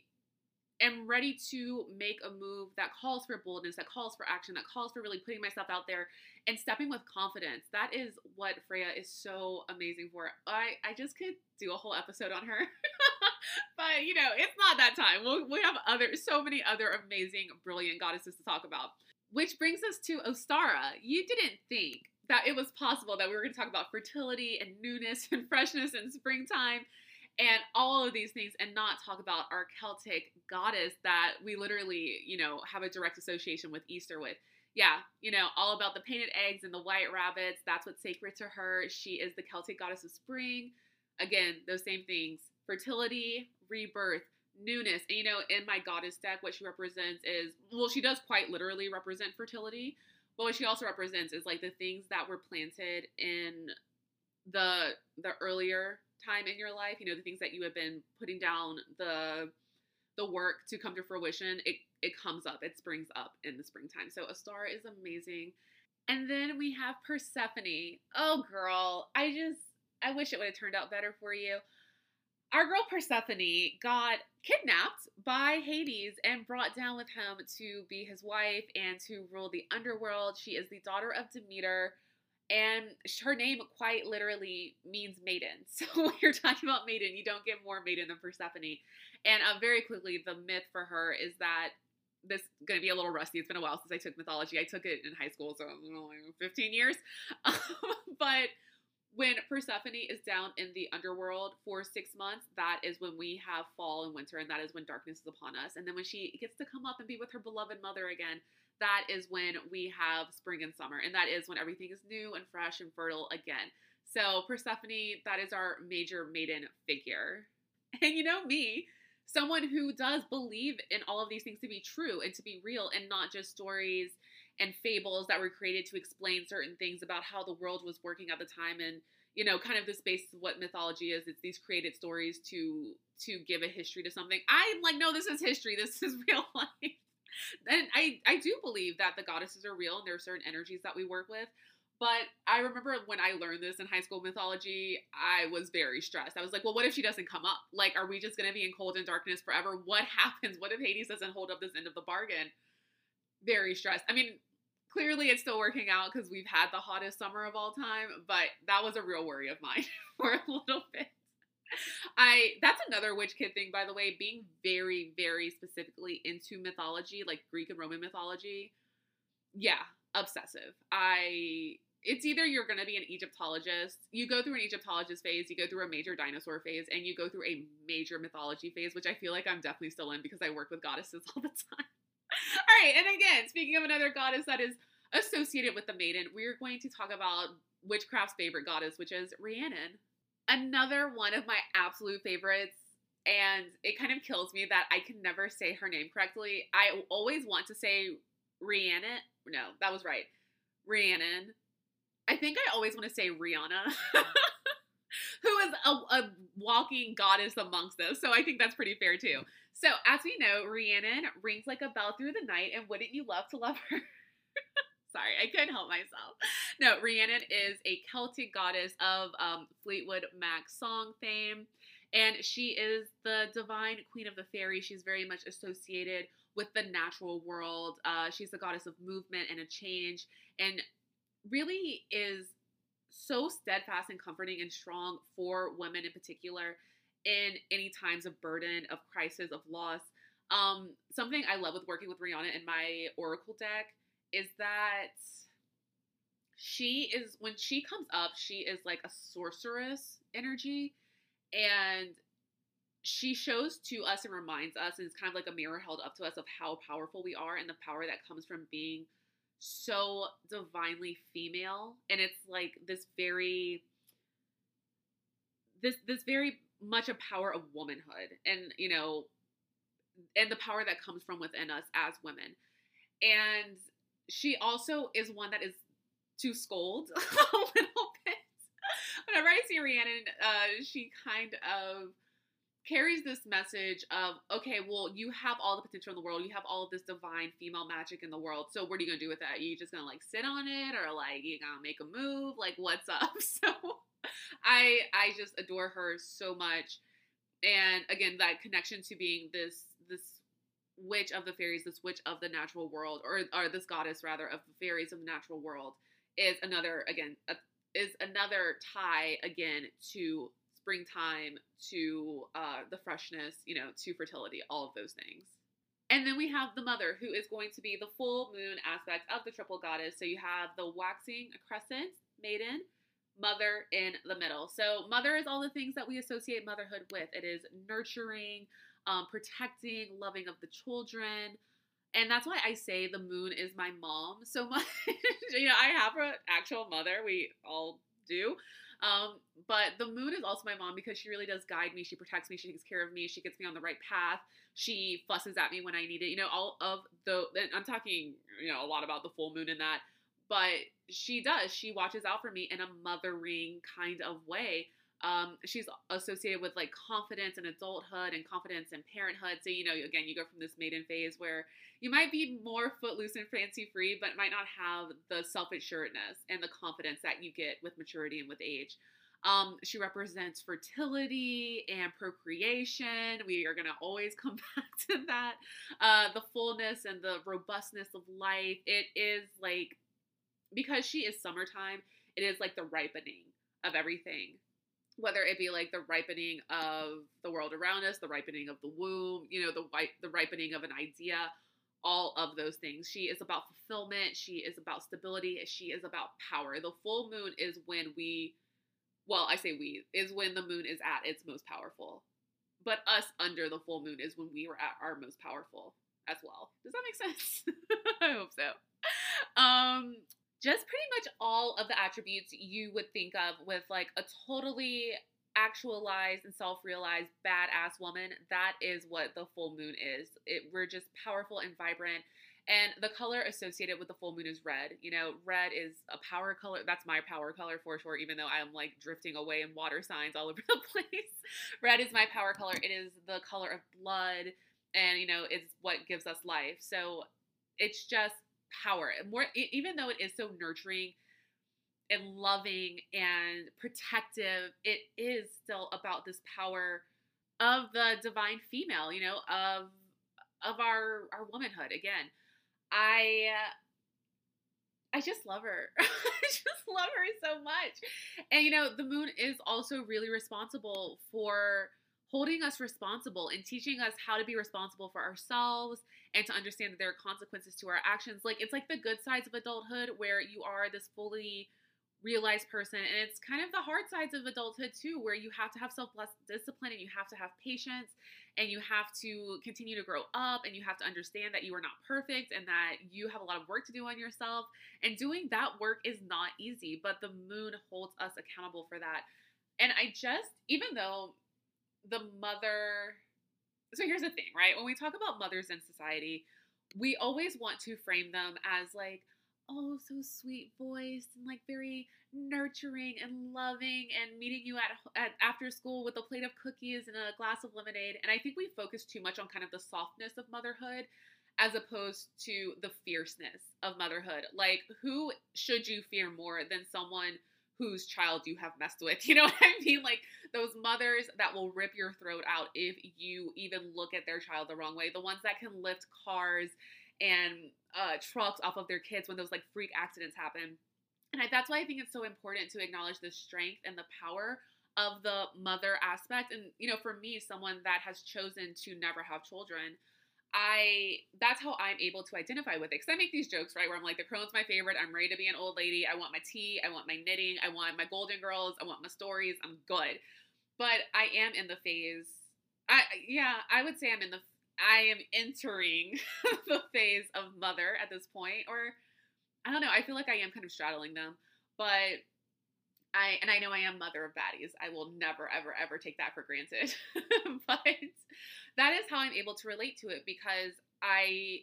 am ready to make a move that calls for boldness, that calls for action, that calls for really putting myself out there and stepping with confidence. That is what Freya is so amazing for. I, I just could do a whole episode on her. but you know, it's not that time. We'll, we have other so many other amazing, brilliant goddesses to talk about. Which brings us to Ostara. You didn't think that it was possible that we were going to talk about fertility and newness and freshness in springtime and all of these things and not talk about our Celtic goddess that we literally, you know, have a direct association with Easter with. Yeah, you know, all about the painted eggs and the white rabbits. That's what's sacred to her. She is the Celtic goddess of spring. Again, those same things fertility, rebirth, newness. And, you know, in my goddess deck, what she represents is well, she does quite literally represent fertility, but what she also represents is like the things that were planted in the the earlier time in your life, you know, the things that you have been putting down the the work to come to fruition, it it comes up, it springs up in the springtime. So Ostara is amazing. And then we have Persephone. Oh girl, I just I wish it would have turned out better for you. Our girl Persephone got kidnapped by Hades and brought down with him to be his wife and to rule the underworld. She is the daughter of Demeter and her name quite literally means maiden. So when you're talking about maiden, you don't get more maiden than Persephone. And uh, very quickly, the myth for her is that this is going to be a little rusty. It's been a while since I took mythology. I took it in high school, so know, 15 years. but when Persephone is down in the underworld for six months, that is when we have fall and winter, and that is when darkness is upon us. And then when she gets to come up and be with her beloved mother again, that is when we have spring and summer, and that is when everything is new and fresh and fertile again. So, Persephone, that is our major maiden figure. And you know me, someone who does believe in all of these things to be true and to be real and not just stories and fables that were created to explain certain things about how the world was working at the time and you know kind of the space of what mythology is it's these created stories to to give a history to something i'm like no this is history this is real life and I, I do believe that the goddesses are real and there are certain energies that we work with. But I remember when I learned this in high school mythology, I was very stressed. I was like, well, what if she doesn't come up? Like, are we just going to be in cold and darkness forever? What happens? What if Hades doesn't hold up this end of the bargain? Very stressed. I mean, clearly it's still working out because we've had the hottest summer of all time, but that was a real worry of mine for a little bit. I that's another witch kid thing, by the way, being very, very specifically into mythology, like Greek and Roman mythology. Yeah, obsessive. I it's either you're going to be an Egyptologist, you go through an Egyptologist phase, you go through a major dinosaur phase, and you go through a major mythology phase, which I feel like I'm definitely still in because I work with goddesses all the time. all right, and again, speaking of another goddess that is associated with the maiden, we're going to talk about witchcraft's favorite goddess, which is Rhiannon. Another one of my absolute favorites, and it kind of kills me that I can never say her name correctly. I always want to say Rhiannon. No, that was right. Rhiannon. I think I always want to say Rihanna, who is a, a, walking goddess amongst us. So I think that's pretty fair too. So as we know, Rhiannon rings like a bell through the night, and wouldn't you love to love her? Sorry, I couldn't help myself. No, Rhiannon is a Celtic goddess of um, Fleetwood Mac song fame, and she is the divine queen of the fairies. She's very much associated with the natural world. Uh, she's the goddess of movement and a change, and really is so steadfast and comforting and strong for women in particular in any times of burden, of crisis, of loss. Um, something I love with working with Rihanna in my Oracle deck is that she is when she comes up, she is like a sorceress energy. And she shows to us and reminds us and it's kind of like a mirror held up to us of how powerful we are and the power that comes from being so divinely female. And it's like this very this this very much a power of womanhood and you know and the power that comes from within us as women. And she also is one that is to scold a little bit. Whenever I see Rhiannon, uh, she kind of carries this message of, okay, well, you have all the potential in the world. You have all of this divine female magic in the world. So what are you gonna do with that? Are you just gonna like sit on it, or like you gonna make a move? Like what's up? So I I just adore her so much, and again that connection to being this witch of the fairies, this witch of the natural world, or or this goddess rather of the fairies of the natural world, is another again a, is another tie again to springtime, to uh, the freshness, you know, to fertility, all of those things. And then we have the mother, who is going to be the full moon aspect of the triple goddess. So you have the waxing crescent maiden, mother in the middle. So, mother is all the things that we associate motherhood with it is nurturing, um, protecting, loving of the children. And that's why I say the moon is my mom so much. you know, I have an actual mother. We all do. Um, but the moon is also my mom because she really does guide me. She protects me. She takes care of me. She gets me on the right path. She fusses at me when I need it. You know, all of the, I'm talking, you know, a lot about the full moon and that, but she does. She watches out for me in a mothering kind of way. Um, she's associated with like confidence and adulthood and confidence and parenthood. So, you know, again, you go from this maiden phase where you might be more footloose and fancy free, but might not have the self assuredness and the confidence that you get with maturity and with age. Um, she represents fertility and procreation. We are going to always come back to that. Uh, the fullness and the robustness of life. It is like, because she is summertime, it is like the ripening of everything whether it be like the ripening of the world around us, the ripening of the womb, you know, the white the ripening of an idea, all of those things. She is about fulfillment, she is about stability, she is about power. The full moon is when we well, I say we, is when the moon is at its most powerful. But us under the full moon is when we were at our most powerful as well. Does that make sense? I hope so. Um, just pretty much all of the attributes you would think of with like a totally actualized and self-realized badass woman that is what the full moon is. It, we're just powerful and vibrant and the color associated with the full moon is red. You know red is a power color that's my power color for sure even though i'm like drifting away in water signs all over the place. Red is my power color. It is the color of blood and you know it's what gives us life. So it's just power. More, even though it is so nurturing and loving and protective, it is still about this power of the divine female. You know, of of our our womanhood. Again, I. Uh, I just love her. I just love her so much. And you know, the moon is also really responsible for holding us responsible and teaching us how to be responsible for ourselves and to understand that there are consequences to our actions. Like it's like the good sides of adulthood where you are this fully realized person and it's kind of the hard sides of adulthood too where you have to have self discipline and you have to have patience and you have to continue to grow up and you have to understand that you are not perfect and that you have a lot of work to do on yourself and doing that work is not easy but the moon holds us accountable for that and i just even though the mother so here's the thing, right? When we talk about mothers in society, we always want to frame them as like, oh, so sweet voice and like very nurturing and loving and meeting you at, at after school with a plate of cookies and a glass of lemonade. And I think we focus too much on kind of the softness of motherhood as opposed to the fierceness of motherhood. Like, who should you fear more than someone whose child you have messed with. You know what I mean? Like those mothers that will rip your throat out if you even look at their child the wrong way. The ones that can lift cars and uh, trucks off of their kids when those like freak accidents happen. And I, that's why I think it's so important to acknowledge the strength and the power of the mother aspect. And, you know, for me, someone that has chosen to never have children, I that's how I'm able to identify with it. Because I make these jokes, right? Where I'm like, the crone's my favorite. I'm ready to be an old lady. I want my tea. I want my knitting. I want my Golden Girls. I want my stories. I'm good. But I am in the phase. I yeah, I would say I'm in the. I am entering the phase of mother at this point, or I don't know. I feel like I am kind of straddling them, but I and I know I am mother of baddies. I will never, ever, ever take that for granted. but that is how I'm able to relate to it because I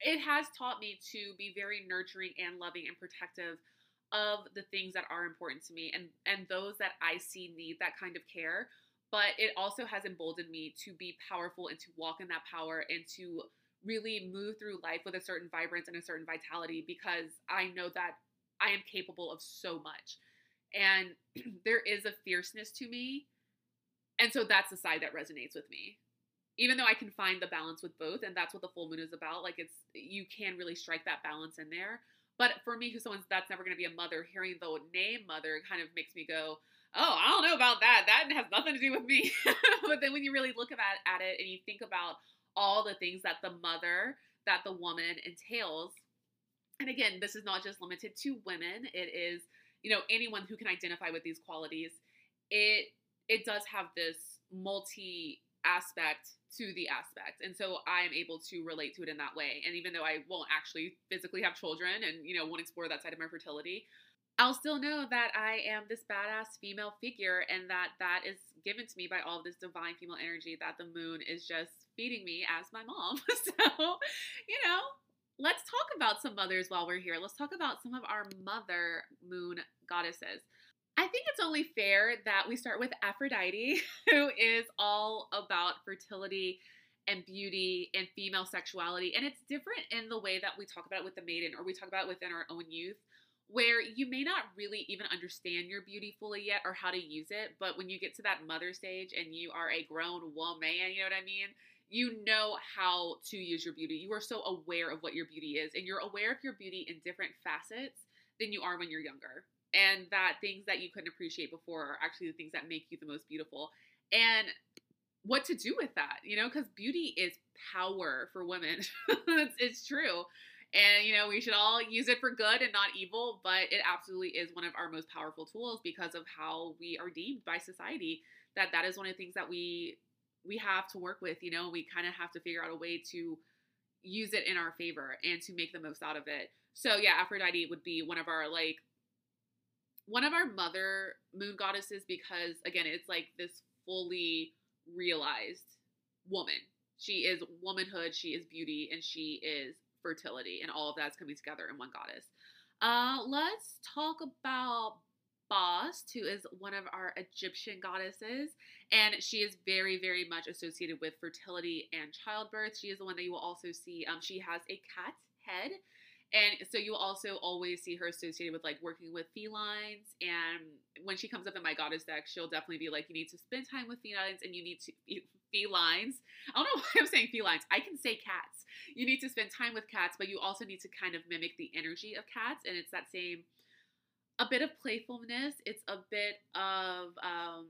it has taught me to be very nurturing and loving and protective of the things that are important to me and and those that I see need that kind of care. But it also has emboldened me to be powerful and to walk in that power and to really move through life with a certain vibrance and a certain vitality because I know that I am capable of so much. And there is a fierceness to me. And so that's the side that resonates with me even though I can find the balance with both, and that's what the full moon is about. Like it's you can really strike that balance in there. But for me, who's someone that's never going to be a mother, hearing the name mother kind of makes me go, "Oh, I don't know about that. That has nothing to do with me." but then when you really look at at it and you think about all the things that the mother, that the woman entails, and again, this is not just limited to women. It is you know, anyone who can identify with these qualities, it it does have this multi aspect to the aspect. And so I'm able to relate to it in that way. And even though I won't actually physically have children and, you know, won't explore that side of my fertility, I'll still know that I am this badass female figure and that that is given to me by all of this divine female energy that the moon is just feeding me as my mom. so, you know, let's talk about some mothers while we're here. Let's talk about some of our mother moon goddesses. I think it's only fair that we start with Aphrodite, who is all about fertility and beauty and female sexuality. And it's different in the way that we talk about it with the maiden or we talk about it within our own youth where you may not really even understand your beauty fully yet or how to use it. But when you get to that mother stage and you are a grown woman, you know what I mean? You know how to use your beauty. You are so aware of what your beauty is, and you're aware of your beauty in different facets than you are when you're younger. And that things that you couldn't appreciate before are actually the things that make you the most beautiful. And what to do with that, you know, because beauty is power for women. it's, it's true. And, you know, we should all use it for good and not evil, but it absolutely is one of our most powerful tools because of how we are deemed by society. That that is one of the things that we we have to work with, you know, we kind of have to figure out a way to use it in our favor and to make the most out of it. So yeah, Aphrodite would be one of our like one of our mother moon goddesses because again, it's like this fully realized woman. She is womanhood, she is beauty, and she is fertility, and all of that's coming together in one goddess. Uh, let's talk about Bast, who is one of our Egyptian goddesses, and she is very, very much associated with fertility and childbirth. She is the one that you will also see. Um, she has a cat's head, and so you will also always see her associated with like working with felines. And when she comes up in my goddess deck, she'll definitely be like, you need to spend time with felines, and you need to felines. I don't know why I'm saying felines. I can say cats. You need to spend time with cats, but you also need to kind of mimic the energy of cats. And it's that same, a bit of playfulness. It's a bit of um,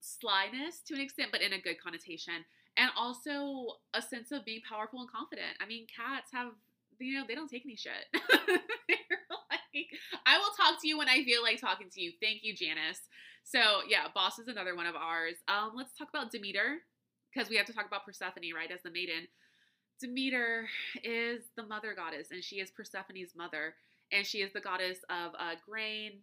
slyness to an extent, but in a good connotation. And also a sense of being powerful and confident. I mean, cats have, you know, they don't take any shit. like, I will talk to you when I feel like talking to you. Thank you, Janice. So yeah, Bast is another one of ours. Um, let's talk about Demeter because we have to talk about Persephone, right, as the maiden. Demeter is the mother goddess, and she is Persephone's mother, and she is the goddess of uh, grain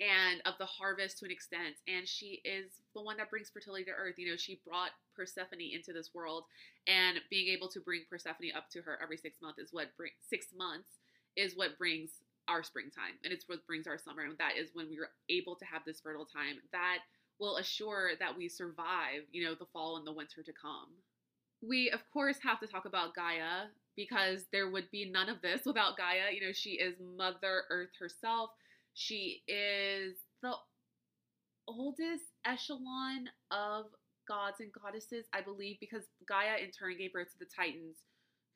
and of the harvest to an extent. And she is the one that brings fertility to earth. You know, she brought Persephone into this world, and being able to bring Persephone up to her every six months is what bring six months is what brings our springtime and it's what brings our summer and that is when we are able to have this fertile time that will assure that we survive you know the fall and the winter to come we of course have to talk about gaia because there would be none of this without gaia you know she is mother earth herself she is the oldest echelon of gods and goddesses i believe because gaia in turn gave birth to the titans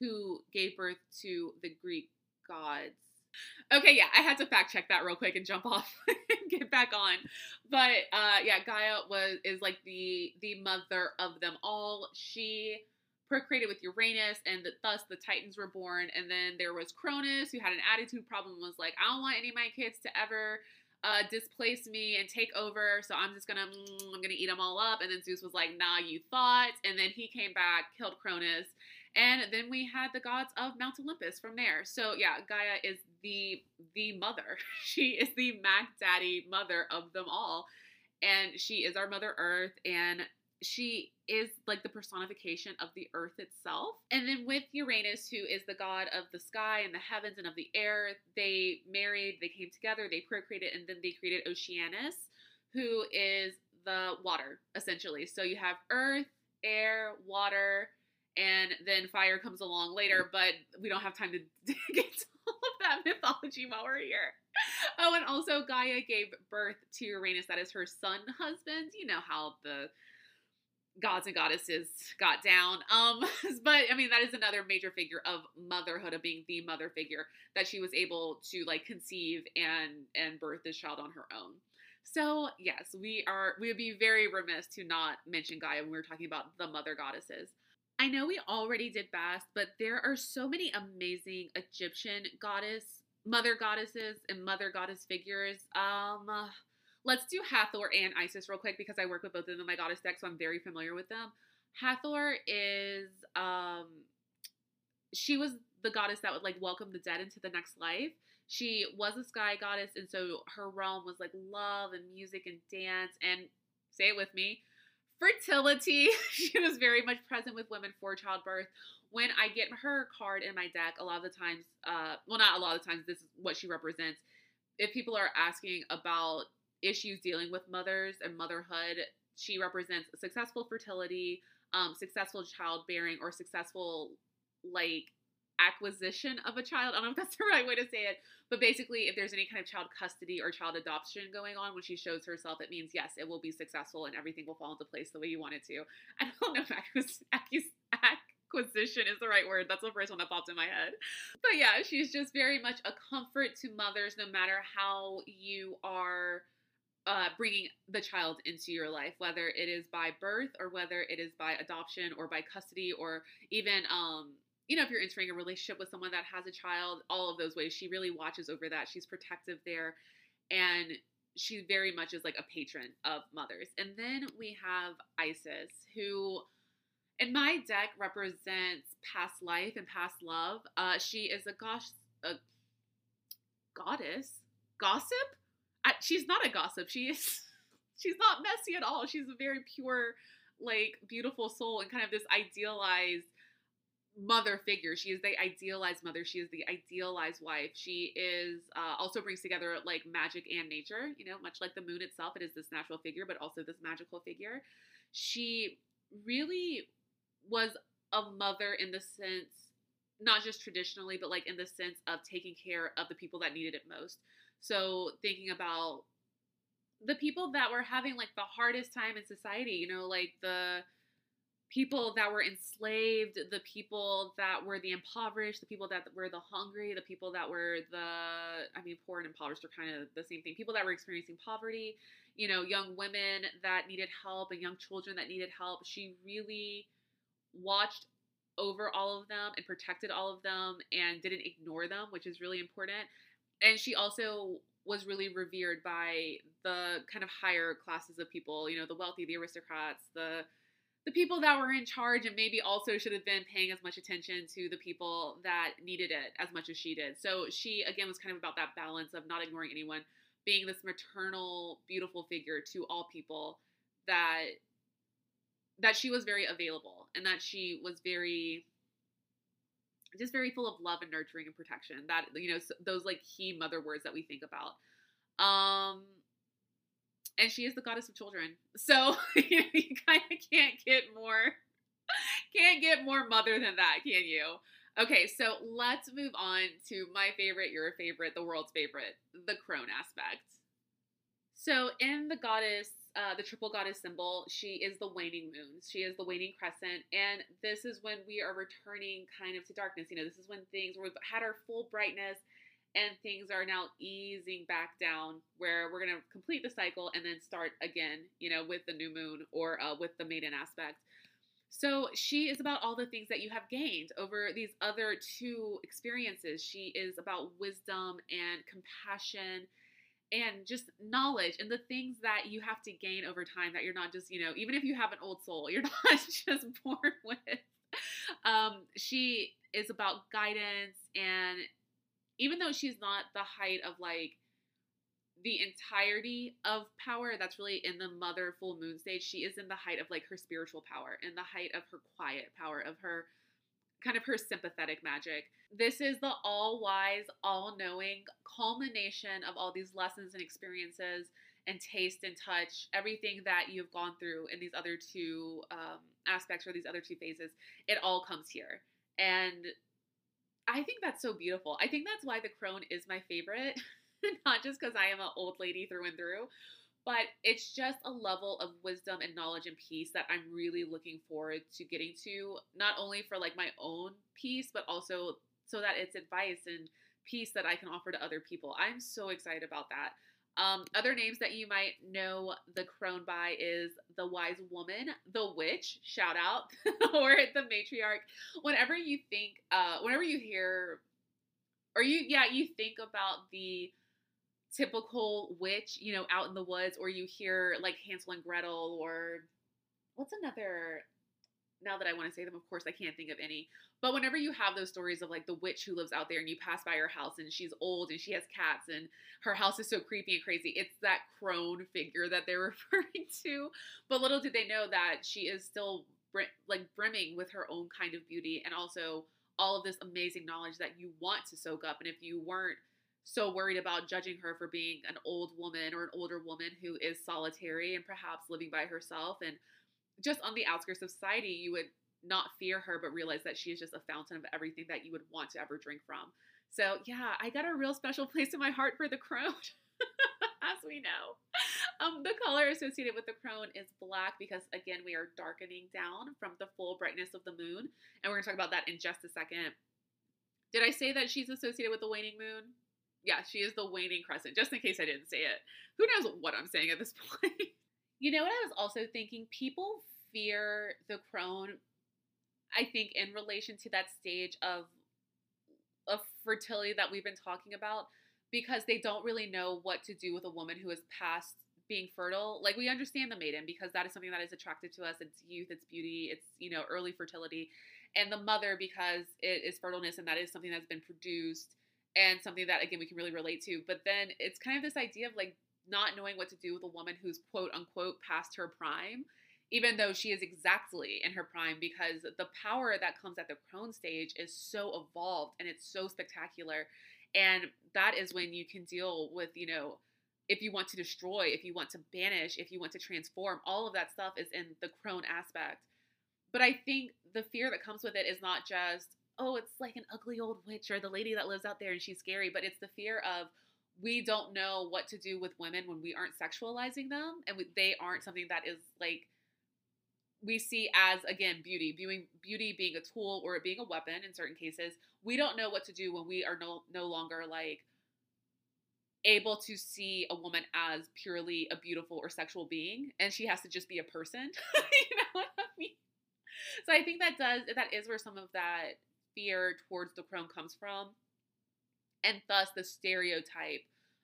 who gave birth to the greek gods Okay, yeah, I had to fact check that real quick and jump off and get back on. But uh yeah, Gaia was is like the the mother of them all. She procreated with Uranus and the, thus the Titans were born and then there was Cronus who had an attitude problem was like I don't want any of my kids to ever uh, displace me and take over so I'm just gonna mm, I'm gonna eat them all up and then Zeus was like nah you thought and then he came back killed Cronus and then we had the gods of Mount Olympus from there. So yeah, Gaia is the the mother. She is the Mac Daddy mother of them all. And she is our Mother Earth and she is like the personification of the earth itself. And then with Uranus, who is the god of the sky and the heavens and of the air, they married, they came together, they procreated, and then they created Oceanus, who is the water, essentially. So you have earth, air, water, and then fire comes along later, but we don't have time to dig into all of that mythology while we're here. Oh, and also Gaia gave birth to Uranus, that is her son husband. You know how the gods and goddesses got down. Um, but I mean that is another major figure of motherhood, of being the mother figure that she was able to like conceive and and birth this child on her own. So yes, we are we would be very remiss to not mention Gaia when we are talking about the mother goddesses. I know we already did Bast, but there are so many amazing Egyptian goddess mother goddesses and mother goddess figures. Um, let's do Hathor and Isis real quick because I work with both of them in my goddess deck, so I'm very familiar with them. Hathor is um, she was the goddess that would like welcome the dead into the next life. She was a sky goddess, and so her realm was like love and music and dance and say it with me, fertility. she was very much present with women for childbirth. When I get her card in my deck, a lot of the times, uh, well, not a lot of the times, this is what she represents. If people are asking about issues dealing with mothers and motherhood, she represents successful fertility, um, successful childbearing, or successful like acquisition of a child. I don't know if that's the right way to say it, but basically, if there's any kind of child custody or child adoption going on when she shows herself, it means yes, it will be successful and everything will fall into place the way you want it to. I don't know if acquisition is the right word. That's the first one that popped in my head. But yeah, she's just very much a comfort to mothers, no matter how you are. Uh, bringing the child into your life, whether it is by birth or whether it is by adoption or by custody or even um, you know, if you're entering a relationship with someone that has a child, all of those ways, she really watches over that. She's protective there. And she very much is like a patron of mothers. And then we have Isis, who in my deck represents past life and past love. Uh, she is a gosh, a goddess, gossip. I, she's not a gossip. She is. She's not messy at all. She's a very pure, like beautiful soul and kind of this idealized mother figure. She is the idealized mother. She is the idealized wife. She is uh, also brings together like magic and nature. You know, much like the moon itself, it is this natural figure, but also this magical figure. She really was a mother in the sense, not just traditionally, but like in the sense of taking care of the people that needed it most. So thinking about the people that were having like the hardest time in society, you know, like the people that were enslaved, the people that were the impoverished, the people that were the hungry, the people that were the, I mean, poor and impoverished are kind of the same thing. People that were experiencing poverty, you know, young women that needed help and young children that needed help. She really watched over all of them and protected all of them and didn't ignore them, which is really important. And she also was really revered by the kind of higher classes of people, you know, the wealthy, the aristocrats, the the people that were in charge and maybe also should have been paying as much attention to the people that needed it as much as she did. So she again was kind of about that balance of not ignoring anyone, being this maternal beautiful figure to all people that that she was very available and that she was very just very full of love and nurturing and protection. That you know those like he mother words that we think about. Um and she is the goddess of children. So you, kind of can't get more can't get more mother than that, can you? Okay, so let's move on to my favorite, your favorite, the world's favorite, the crone aspect. So in the goddess, uh, the triple goddess symbol, she is the waning moon. She is the waning crescent, and this is when we are returning kind of to darkness. You know, this is when things we've had our full brightness and things are now easing back down where we're going to complete the cycle and then start again, you know, with the new moon or uh, with the maiden aspect. So she is about all the things that you have gained over these other two experiences. She is about wisdom and compassion and just knowledge and the things that you have to gain over time that you're not just, you know, even if you have an old soul, you're not just born with. Um, she is about guidance and even though she's not the height of like the entirety of power that's really in the mother full moon stage she is in the height of like her spiritual power in the height of her quiet power of her kind of her sympathetic magic. This is the all wise all knowing culmination of all these lessons and experiences and taste and touch everything that you've gone through in these other two um, aspects or these other two phases. It all comes here. And I think that's so beautiful. I think that's why the crone is my favorite, not just because I am an old lady through and through, but it's just a level of wisdom and knowledge and peace that I'm really looking forward to getting to, not only for like my own peace, but also so that it's advice and peace that I can offer to other people. I'm so excited about that. Um, other names that you might know the crone by is the wise woman, the witch, shout out, or the matriarch. Whenever you think, uh, whenever you hear or you yeah you think about the typical witch you know out in the woods or you hear like hansel and gretel or what's another now that I want to say them, of course, I can't think of any. But whenever you have those stories of like the witch who lives out there and you pass by her house and she's old and she has cats and her house is so creepy and crazy, it's that crone figure that they're referring to. But little did they know that she is still like brimming with her own kind of beauty and also all of this amazing knowledge that you want to soak up. And if you weren't so worried about judging her for being an old woman or an older woman who is solitary and perhaps living by herself and just on the outskirts of society, you would not fear her, but realize that she is just a fountain of everything that you would want to ever drink from. So, yeah, I got a real special place in my heart for the crone, as we know. Um, the color associated with the crone is black because, again, we are darkening down from the full brightness of the moon. And we're going to talk about that in just a second. Did I say that she's associated with the waning moon? Yeah, she is the waning crescent, just in case I didn't say it. Who knows what I'm saying at this point? you know what I was also thinking? People fear the crone, I think, in relation to that stage of of fertility that we've been talking about, because they don't really know what to do with a woman who is past being fertile. Like we understand the maiden because that is something that is attractive to us. It's youth, it's beauty, it's you know early fertility, and the mother because it is fertileness and that is something that's been produced and something that again we can really relate to. But then it's kind of this idea of like not knowing what to do with a woman who's quote unquote past her prime even though she is exactly in her prime because the power that comes at the crone stage is so evolved and it's so spectacular and that is when you can deal with you know if you want to destroy if you want to banish if you want to transform all of that stuff is in the crone aspect but i think the fear that comes with it is not just oh it's like an ugly old witch or the lady that lives out there and she's scary but it's the fear of we don't know what to do with women when we aren't sexualizing them and we, they aren't something that is like we see as again beauty viewing beauty being a tool or it being a weapon in certain cases. We don't know what to do when we are no no longer like able to see a woman as purely a beautiful or sexual being and she has to just be a person. You know what i mean? So i think that does that is where some of that fear towards the crone comes from and thus the stereotype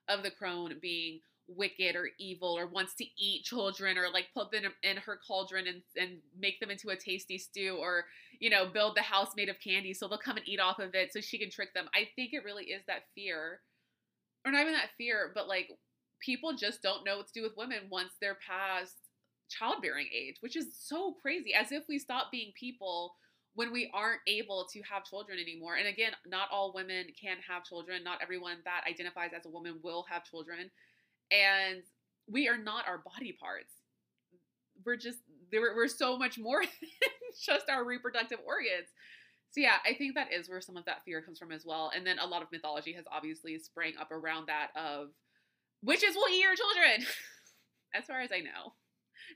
of the crone being wicked or evil or wants to eat children or like put them in her cauldron and, and make them into a tasty stew or you know build the house made of candy so they'll come and eat off of it so she can trick them. I think it really is that fear or not even that fear but like people just don't know what to do with women once they're past childbearing age which is so crazy as if we stop being people when we aren't able to have children anymore. And again, not all women can have children. Not everyone that identifies as a woman will have children. And we are not our body parts. We're just, we're, so much more than just our reproductive organs. So yeah, I think that is where some of that fear comes from as well. And then a lot of mythology has obviously sprang up around that of witches will eat your children. as far as I know.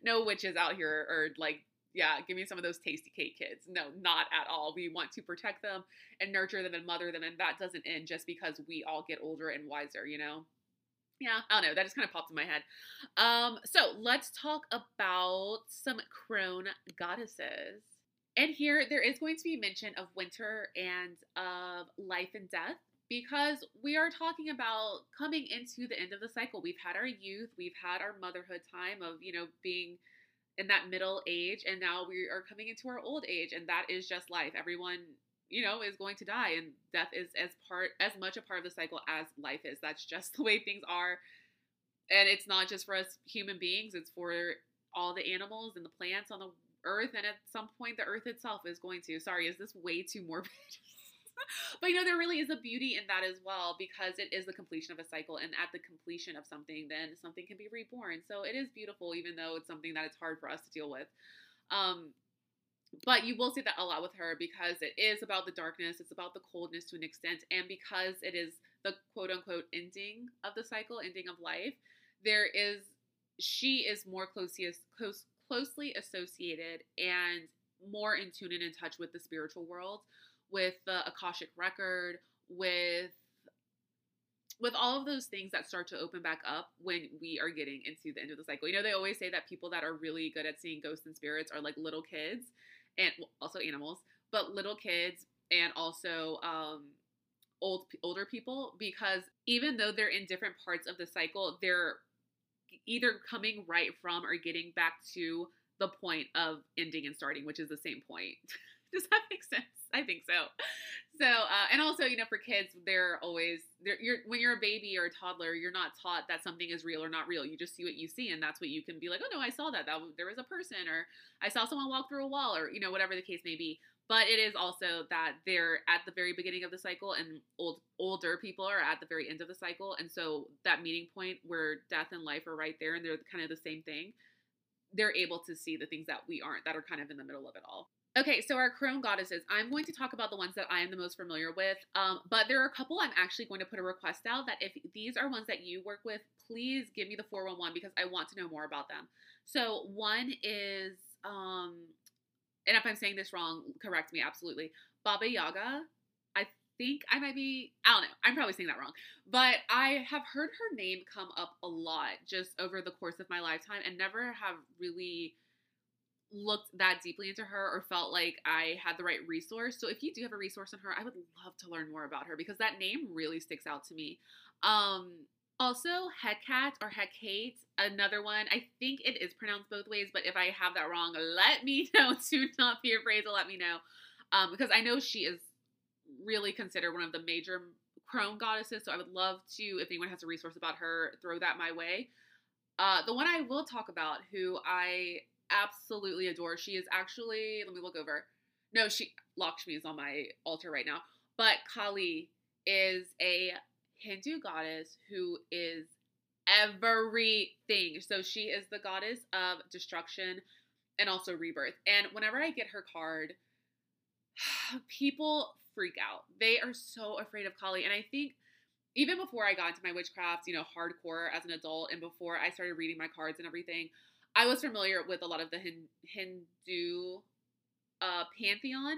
No witches out here are like yeah, give me some of those Tastykake kids. No, not at all. We want to protect them and nurture them and mother them, and that doesn't end just because we all get older and wiser, you know? Yeah, I don't know. That just kind of popped in my head. Um, so let's talk about some crone goddesses. And here there is going to be mention of winter and of life and death because we are talking about coming into the end of the cycle. We've had our youth, we've had our motherhood time of, you know, being in that middle age and now we are coming into our old age and that is just life. Everyone you know is going to die and death is as part as much a part of the cycle as life is. That's just the way things are. And it's not just for us human beings it's for all the animals and the plants on the earth and at some point the earth itself is going to. Sorry is this way too morbid but you know, there really is a beauty in that as well because it is the completion of a cycle, and at the completion of something, then something can be reborn. So it is beautiful, even though it's something that it's hard for us to deal with. Um, but you will see that a lot with her because it is about the darkness, it's about the coldness to an extent, and because it is the quote unquote ending of the cycle, ending of life, there is she is more closely close, closely associated and more in tune and in touch with the spiritual world with the Akashic record, with with all of those things that start to open back up when we are getting into the end of the cycle. You know, they always say that people that are really good at seeing ghosts and spirits are like little kids and also animals, but little kids and also um old older people because even though they're in different parts of the cycle, they're either coming right from or getting back to the point of ending and starting, which is the same point. Does that make sense? I think so. So, uh, and also, you know, for kids, they're always they're you're when you're a baby or a toddler, you're not taught that something is real or not real. You just see what you see, and that's what you can be like. Oh no, I saw that. That there was a person, or I saw someone walk through a wall, or you know, whatever the case may be. But it is also that they're at the very beginning of the cycle, and old older people are at the very end of the cycle, and so that meeting point where death and life are right there, and they're kind of the same thing. They're able to see the things that we aren't, that are kind of in the middle of it all. Okay, so our crone goddesses, I'm going to talk about the ones that I am the most familiar with, um, but there are a couple I'm actually going to put a request out that if these are ones that you work with, please give me the 411 because I want to know more about them. So one is, um, and if I'm saying this wrong, correct me absolutely. Baba Yaga. I think I might be, I don't know, I'm probably saying that wrong, but I have heard her name come up a lot just over the course of my lifetime and never have really looked that deeply into her or felt like I had the right resource. So if you do have a resource on her, I would love to learn more about her because that name really sticks out to me. Um also Hecate or Hecate, another one. I think it is pronounced both ways, but if I have that wrong, let me know. Do not be afraid to let me know. Um, because I know she is really considered one of the major crone goddesses. So I would love to, if anyone has a resource about her, throw that my way. Uh, the one I will talk about, who I absolutely adore. She is actually, let me look over. No, she Lakshmi is on my altar right now. But Kali is a Hindu goddess who is everything. So she is the goddess of destruction and also rebirth. And whenever I get her card, people freak out. They are so afraid of Kali. And I think even before I got into my witchcraft, you know, hardcore as an adult, and before I started reading my cards and everything, I was familiar with a lot of the Hindu uh, pantheon.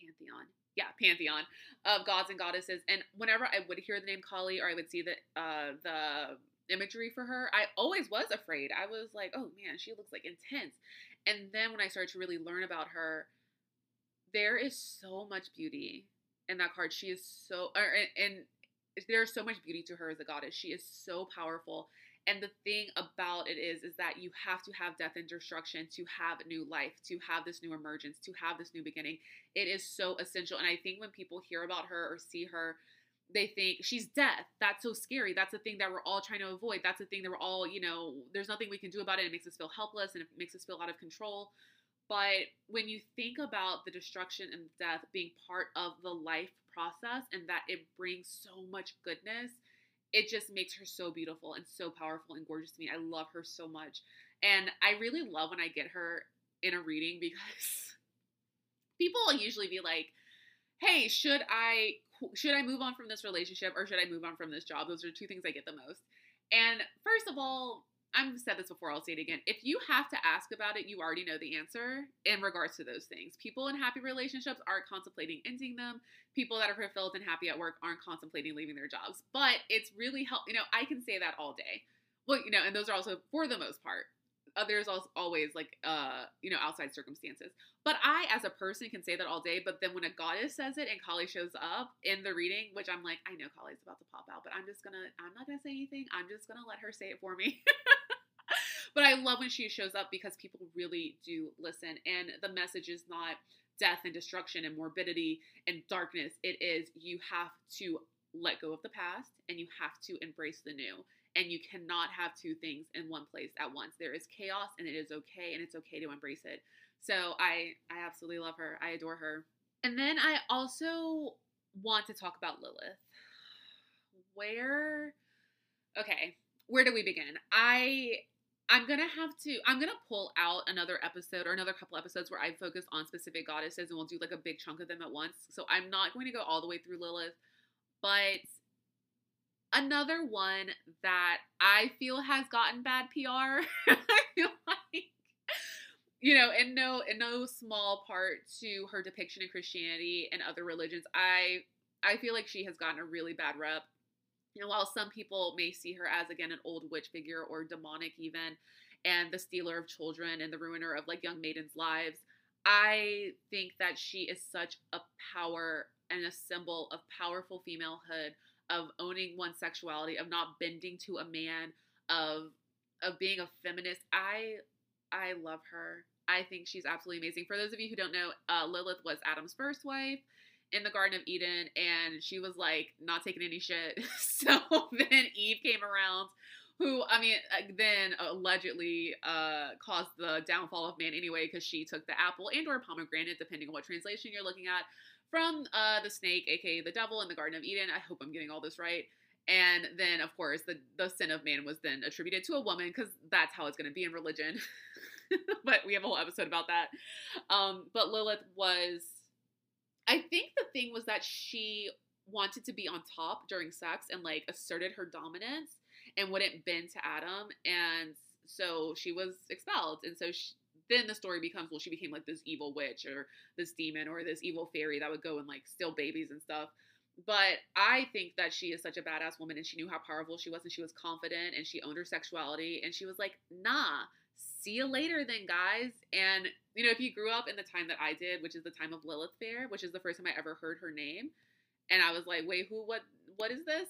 Pantheon. Yeah, pantheon of gods and goddesses. And whenever I would hear the name Kali or I would see the uh, the imagery for her, I always was afraid. I was like, oh man, she looks like intense. And then when I started to really learn about her, there is so much beauty in that card. She is so, or, and, and there's so much beauty to her as a goddess. She is so powerful and the thing about it is, is that you have to have death and destruction to have new life, to have this new emergence, to have this new beginning. It is so essential. And I think when people hear about her or see her, they think she's death. That's so scary. That's the thing that we're all trying to avoid. That's the thing that we're all, you know, there's nothing we can do about it. It makes us feel helpless and it makes us feel out of control. But when you think about the destruction and death being part of the life process and that it brings so much goodness, it just makes her so beautiful and so powerful and gorgeous to me. I love her so much. And I really love when I get her in a reading because people will usually be like, "Hey, should I should I move on from this relationship or should I move on from this job?" Those are two things I get the most. And first of all, I've said this before, I'll say it again. If you have to ask about it, you already know the answer in regards to those things. People in happy relationships aren't contemplating ending them. People that are fulfilled and happy at work aren't contemplating leaving their jobs. But it's really help. You know, I can say that all day. Well, you know, and those are also for the most part. Others also always like uh, you know, outside circumstances. But I as a person can say that all day, but then when a goddess says it and Kali shows up in the reading, which I'm like, I know Kali's about to pop out, but I'm just gonna I'm not gonna say anything. I'm just gonna let her say it for me. but I love when she shows up because people really do listen. And the message is not death and destruction and morbidity and darkness. It is you have to let go of the past and you have to embrace the new. And you cannot have two things in one place at once. There is chaos and it is okay and it's okay to embrace it. So I I absolutely love her. I adore her. And then I also want to talk about Lilith. Where okay, where do we begin? I I'm gonna have to. I'm gonna pull out another episode or another couple episodes where I focus on specific goddesses, and we'll do like a big chunk of them at once. So I'm not going to go all the way through Lilith, but another one that I feel has gotten bad PR. I feel like, you know, in no in no small part to her depiction of Christianity and other religions. I I feel like she has gotten a really bad rep know, while some people may see her as again an old witch figure or demonic even, and the stealer of children and the ruiner of like young maidens' lives, I think that she is such a power and a symbol of powerful femalehood, of owning one's sexuality, of not bending to a man, of of being a feminist. I I love her. I think she's absolutely amazing. For those of you who don't know, uh, Lilith was Adam's first wife in the Garden of Eden, and she was like not taking any shit. so then Eve came around, who I mean, uh, then allegedly uh, caused the downfall of man anyway, because she took the apple and or pomegranate, depending on what translation you're looking at, from uh, the snake, aka the devil, in the Garden of Eden. I hope I'm getting all this right. And then, of course, the, the sin of man was then attributed to a woman because that's how it's going to be in religion. but we have a whole episode about that. Um, but Lilith was, I think the thing was that she wanted to be on top during sex and like asserted her dominance and wouldn't bend to Adam. And so she was expelled. And so she, then the story becomes well, she became like this evil witch or this demon or this evil fairy that would go and like steal babies and stuff. But I think that she is such a badass woman and she knew how powerful she was and she was confident and she owned her sexuality and she was like, nah, see you later then, guys. And, you know, if you grew up in the time that I did, which is the time of Lilith Fair, which is the first time I ever heard her name, and I was like, wait, who, what, what is this?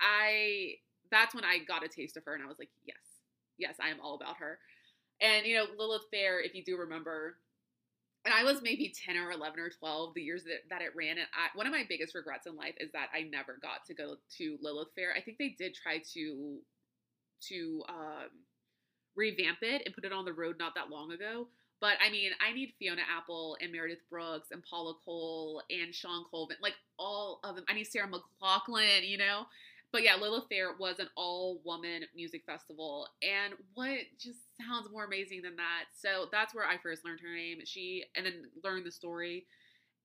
I, that's when I got a taste of her and I was like, yes, yes, I am all about her. And, you know, Lilith Fair, if you do remember, and I was maybe 10 or 11 or 12 the years that, that it ran. And I, one of my biggest regrets in life is that I never got to go to Lilith Fair. I think they did try to, to, um, revamp it and put it on the road not that long ago. But I mean, I need Fiona Apple and Meredith Brooks and Paula Cole and Shawn Colvin, like all of them. I need Sarah McLachlan, you know? But yeah, Lilith Fair was an all woman music festival. And what just sounds more amazing than that? So that's where I first learned her name. She, and then learned the story.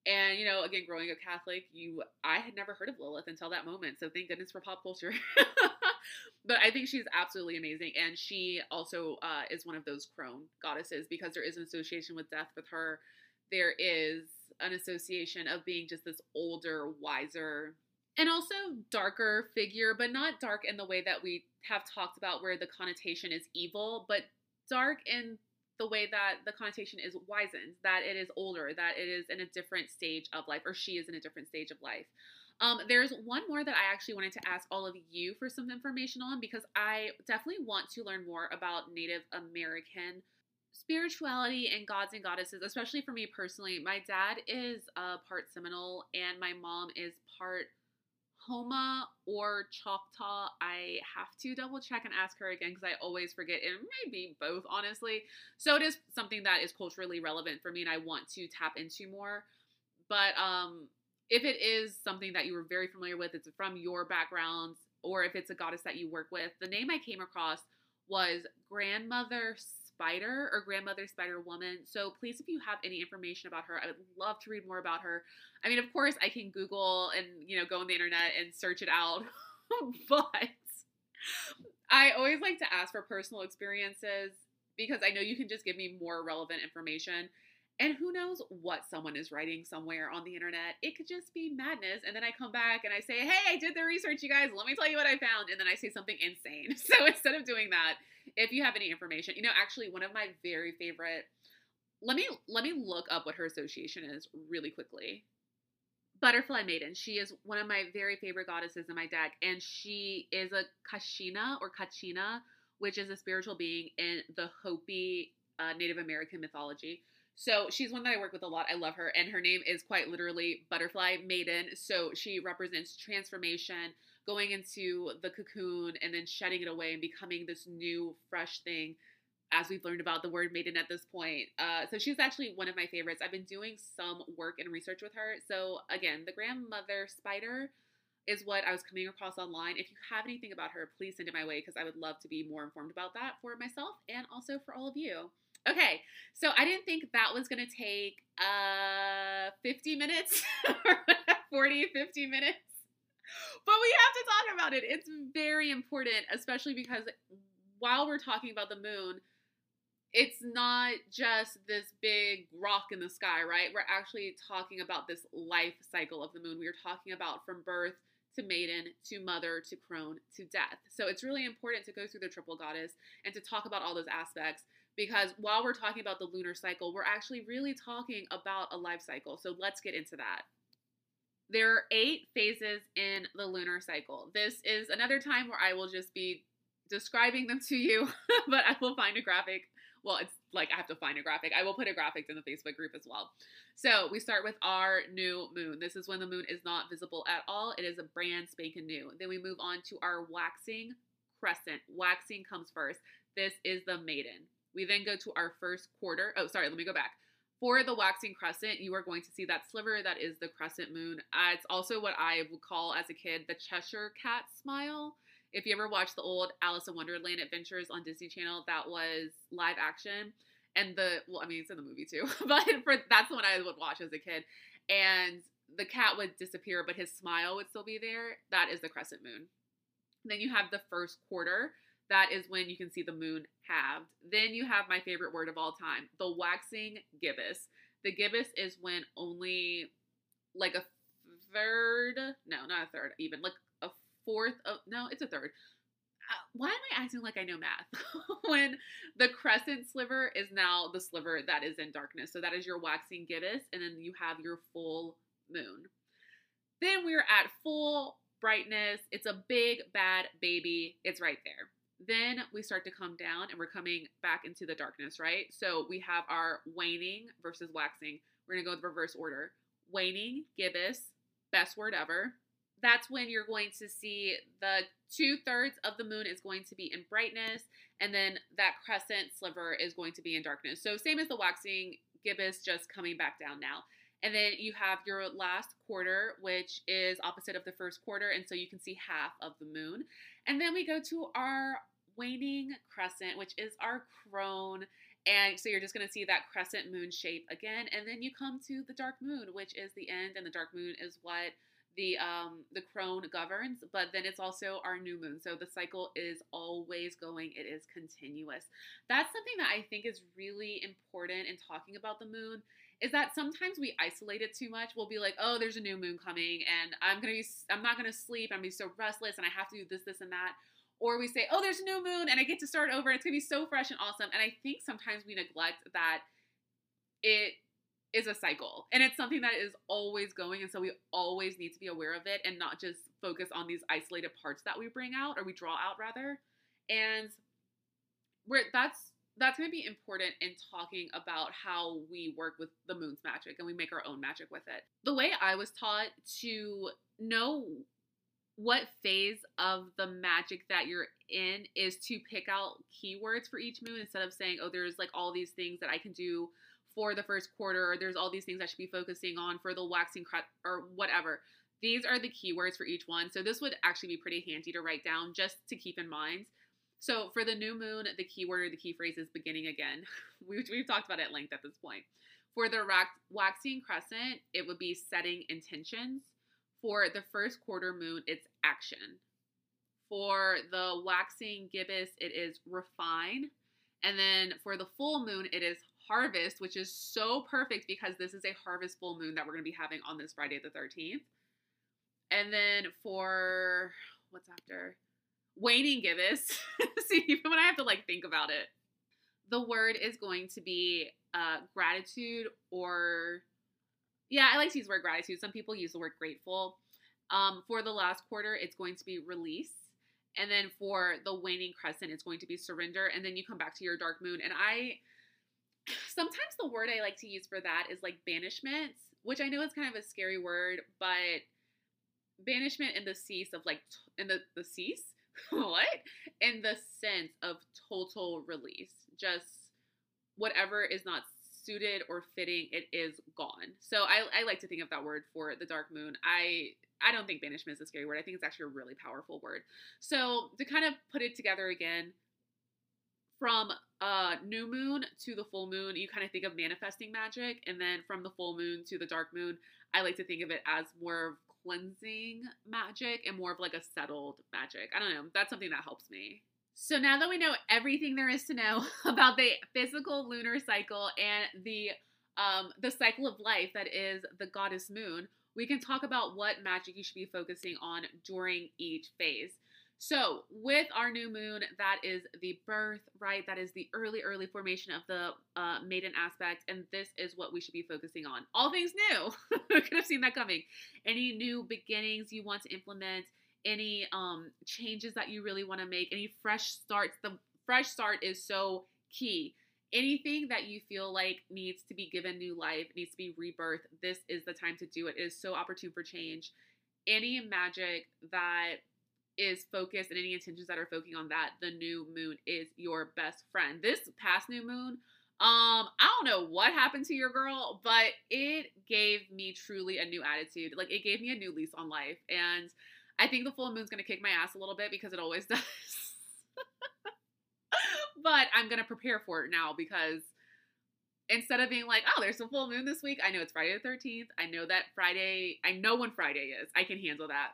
And you know, again, growing up Catholic, you I had never heard of Lilith until that moment. So thank goodness for pop culture. but I think she's absolutely amazing, and she also uh, is one of those crone goddesses because there is an association with death with her. There is an association of being just this older, wiser, and also darker figure, but not dark in the way that we have talked about, where the connotation is evil, but dark in the way that the connotation is wizened, that it is older, that it is in a different stage of life, or she is in a different stage of life. Um, there's one more that I actually wanted to ask all of you for some information on because I definitely want to learn more about Native American spirituality and gods and goddesses, especially for me personally. My dad is a part Seminole and my mom is part Houma or Choctaw. I have to double check and ask her again because I always forget. It may be both, honestly. So it is something that is culturally relevant for me and I want to tap into more. But um, if it is something that you were very familiar with, it's from your backgrounds, or if it's a goddess that you work with, the name I came across was Grandmother Spider or Grandmother Spider Woman. So please, if you have any information about her, I would love to read more about her. I mean, of course, I can Google and, you know, go on the internet and search it out, but I always like to ask for personal experiences because I know you can just give me more relevant information. And who knows what someone is writing somewhere on the internet? It could just be madness. And then I come back and I say, hey, I did the research, you guys. Let me tell you what I found. And then I say something insane. So instead of doing that, if you have any information, you know, actually one of my very favorite let me let me look up what her association is really quickly. Butterfly Maiden. She is one of my very favorite goddesses in my deck, and she is a Kashina or Kachina, which is a spiritual being in the Hopi uh, Native American mythology. So she's one that I work with a lot. I love her, and her name is quite literally Butterfly Maiden. So she represents transformation, going into the cocoon and then shedding it away and becoming this new, fresh thing. As we've learned about the word maiden at this point. Uh, so she's actually one of my favorites. I've been doing some work and research with her. So, again, the grandmother spider is what I was coming across online. If you have anything about her, please send it my way because I would love to be more informed about that for myself and also for all of you. Okay, so I didn't think that was to take uh 50 minutes or 40, 50 minutes but we have to talk about it. It's very important, especially because while we're talking about the moon, it's not just this big rock in the sky, right? We're actually talking about this life cycle of the moon. We are talking about from birth to maiden to mother to crone to death. So it's really important to go through the triple goddess and to talk about all those aspects because while we're talking about the lunar cycle, we're actually really talking about a life cycle. So let's get into that. There are eight phases in the lunar cycle. This is another time where I will just be describing them to you, but I will find a graphic. Well, it's like I have to find a graphic. I will put a graphic in the Facebook group as well. So we start with our new moon. This is when the moon is not visible at all. It is a brand spanking new. Then we move on to our waxing crescent. Waxing comes first. This is the maiden. We then go to our first quarter. Oh, sorry, let me go back. For the waxing crescent, you are going to see that sliver that is the crescent moon. Uh, it's also what I would call as a kid the Cheshire cat smile. If you ever watched the old Alice in Wonderland adventures on Disney Channel, that was live action. And the well, I mean, it's in the movie too, but for that's the one I would watch as a kid. And the cat would disappear, but his smile would still be there. That is the crescent moon. Then you have the first quarter. That is when you can see the moon halved. Then you have my favorite word of all time, the waxing gibbous. The gibbous is when only like a third, no, not a third, even like a fourth of, no, it's a third. Uh, why am I acting like I know math? when the crescent sliver is now the sliver that is in darkness. So that is your waxing gibbous, and then you have your full moon. Then we're at full brightness. It's a big bad baby. It's right there. Then we start to come down and we're coming back into the darkness, right? So we have our waning versus waxing. We're going to go the reverse order. Waning, gibbous, best word ever. That's when you're going to see the two thirds of the moon is going to be in brightness, and then that crescent sliver is going to be in darkness. So, same as the waxing gibbous, just coming back down now. And then you have your last quarter, which is opposite of the first quarter. And so you can see half of the moon. And then we go to our waning crescent, which is our crone. And so you're just going to see that crescent moon shape again. And then you come to the dark moon, which is the end. And the dark moon is what the um the crone governs but then it's also our new moon so the cycle is always going it is continuous that's something that i think is really important in talking about the moon is that sometimes we isolate it too much. We'll be like, oh, there's a new moon coming, and I'm gonna be, I'm not gonna sleep. I'm gonna be so restless, and I have to do this, this, and that. Or we say, oh, there's a new moon, and I get to start over. It's gonna be so fresh and awesome. And I think sometimes we neglect that it is a cycle, and it's something that is always going, and so we always need to be aware of it and not just focus on these isolated parts that we bring out or we draw out rather. And we're that's that's going to be important in talking about how we work with the moon's magic and we make our own magic with it. The way I was taught to know what phase of the magic that you're in is to pick out keywords for each moon instead of saying, oh, there's like all these things that I can do for the first quarter, or there's all these things I should be focusing on for the waxing cre- or whatever. These are the keywords for each one. So this would actually be pretty handy to write down just to keep in mind. So for the new moon, the keyword or the key phrase is beginning again. We've, we've talked about it at length at this point. For the waxing crescent, it would be setting intentions. For the first quarter moon, it's action. For the waxing gibbous, it is refine. And then for the full moon, it is harvest, which is so perfect because this is a harvest full moon that we're going to be having on this Friday the 13th. And then for what's after? waning gibbous. See, even when I have to like think about it, the word is going to be uh, gratitude or yeah, I like to use the word gratitude. Some people use the word grateful. Um, for the last quarter, it's going to be release. And then for the waning crescent, it's going to be surrender. And then you come back to your dark moon. And I sometimes the word I like to use for that is like banishment, which I know is kind of a scary word, but banishment in the cease of like in the the cease what? In the sense of total release. Just whatever is not suited or fitting, it is gone. So I, I like to think of that word for the dark moon. I I don't think banishment is a scary word. I think it's actually a really powerful word. So to kind of put it together again, from uh new moon to the full moon, you kind of think of manifesting magic, and then from the full moon to the dark moon, I like to think of it as more of cleansing magic and more of like a settled magic. I don't know. That's something that helps me. So now that we know everything there is to know about the physical lunar cycle and the um, the cycle of life that is the goddess moon, we can talk about what magic you should be focusing on during each phase. So, with our new moon, that is the birth, right? That is the early, early formation of the uh, maiden aspect. And this is what we should be focusing on. All things new. Could have seen that coming. Any new beginnings you want to implement, any um, changes that you really want to make, any fresh starts. The fresh start is so key. Anything that you feel like needs to be given new life, needs to be rebirth, this is the time to do it. It is so opportune for change. Any magic that is focused and any intentions that are focusing on that, the new moon is your best friend. This past new moon, um, I don't know what happened to your girl, but it gave me truly a new attitude. Like it gave me a new lease on life. And I think the full moon's gonna kick my ass a little bit because it always does. but I'm gonna prepare for it now because instead of being like, oh, there's a full moon this week, I know it's Friday the 13th. I know that Friday, I know when Friday is. I can handle that.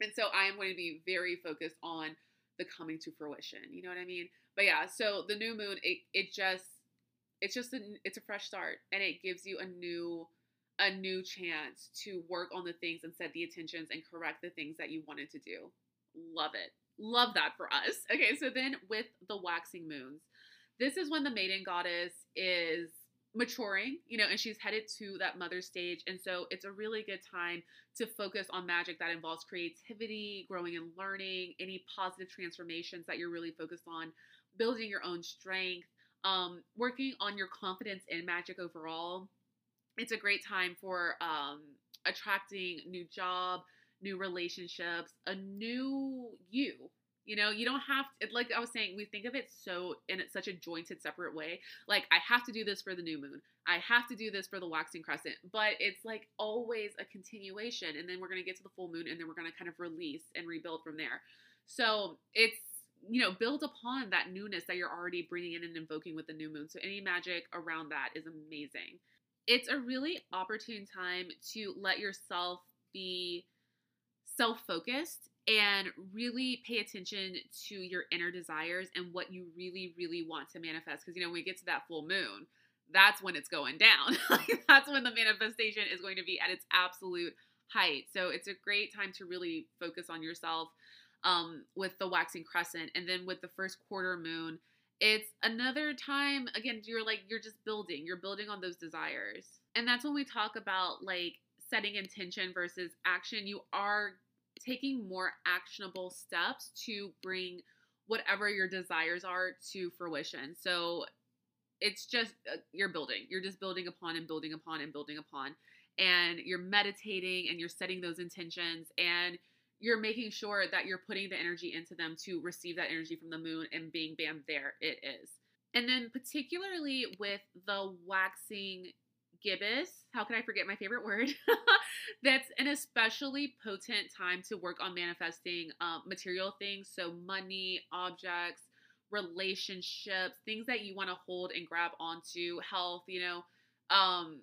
And so I am going to be very focused on the coming to fruition. You know what I mean? But yeah, so the new moon, it it just it's just a it's a fresh start and it gives you a new a new chance to work on the things and set the attentions and correct the things that you wanted to do. Love it. Love that for us. Okay, so then with the waxing moons, this is when the maiden goddess is maturing, you know, and she's headed to that mother stage. And so it's a really good time to focus on magic that involves creativity, growing and learning, any positive transformations that you're really focused on, building your own strength, um, working on your confidence in magic overall. It's a great time for um, attracting new job, new relationships, a new you, you know, you don't have to, like I was saying, we think of it so in such a jointed, separate way. Like, I have to do this for the new moon. I have to do this for the waxing crescent. But it's like always a continuation. And then we're going to get to the full moon and then we're going to kind of release and rebuild from there. So it's, you know, build upon that newness that you're already bringing in and invoking with the new moon. So any magic around that is amazing. It's a really opportune time to let yourself be self focused and really pay attention to your inner desires and what you really, really want to manifest. Because, you know, when we get to that full moon, that's when it's going down. that's when the manifestation is going to be at its absolute height. So it's a great time to really focus on yourself um, with the waxing crescent. And then with the first quarter moon, it's another time, again, you're like, you're just building, you're building on those desires. And that's when we talk about like setting intention versus action. You are taking more actionable steps to bring whatever your desires are to fruition. So it's just uh, you're building. You're just building upon and building upon and building upon. And you're meditating and you're setting those intentions and you're making sure that you're putting the energy into them to receive that energy from the moon and being bam there it is. And then particularly with the waxing gibbous, how can I forget my favorite word? That's an especially potent time to work on manifesting um, material things. So, money, objects, relationships, things that you want to hold and grab onto, health, you know, um,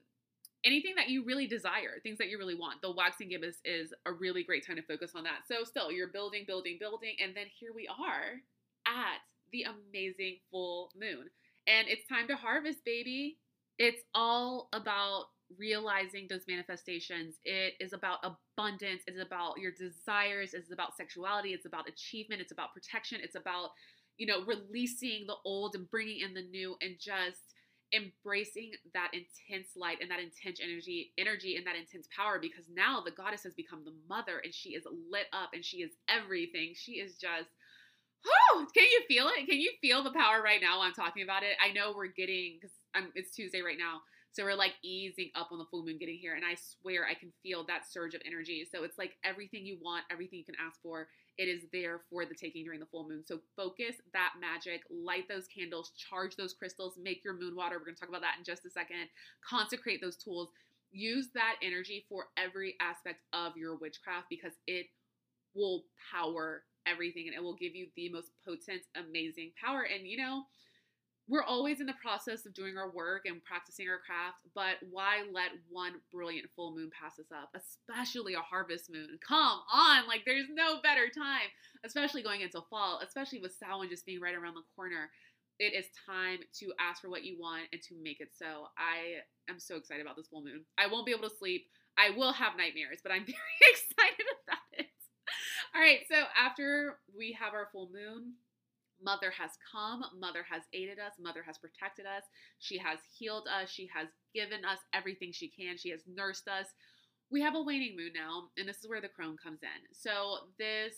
anything that you really desire, things that you really want. The waxing gibbous is a really great time to focus on that. So, still, you're building, building, building, and then here we are at the amazing full moon. And it's time to harvest, baby. It's all about realizing those manifestations. It is about abundance. It's about your desires. It's about sexuality. It's about achievement. It's about protection. It's about, you know, releasing the old and bringing in the new and just embracing that intense light and that intense energy energy and that intense power because now the goddess has become the mother and she is lit up and she is everything she is just oh can you feel it can you feel the power right now i'm talking about it i know we're getting because it's tuesday right now so we're like easing up on the full moon getting here. And I swear I can feel that surge of energy. So it's like everything you want, everything you can ask for, it is there for the taking during the full moon. So focus that magic, light those candles, charge those crystals, make your moon water. We're going to talk about that in just a second. Consecrate those tools. Use that energy for every aspect of your witchcraft because it will power everything and it will give you the most potent, amazing power. And you know, we're always in the process of doing our work and practicing our craft, but why let one brilliant full moon pass us up, especially a harvest moon? Come on, like there's no better time, especially going into fall, especially with Samhain just being right around the corner. It is time to ask for what you want and to make it so. I am so excited about this full moon. I won't be able to sleep. I will have nightmares, but I'm very excited about it. All right, so after we have our full moon, Mother has come, Mother has aided us, Mother has protected us, she has healed us, she has given us everything she can, she has nursed us. We have a waning moon now, and this is where the crone comes in. So, this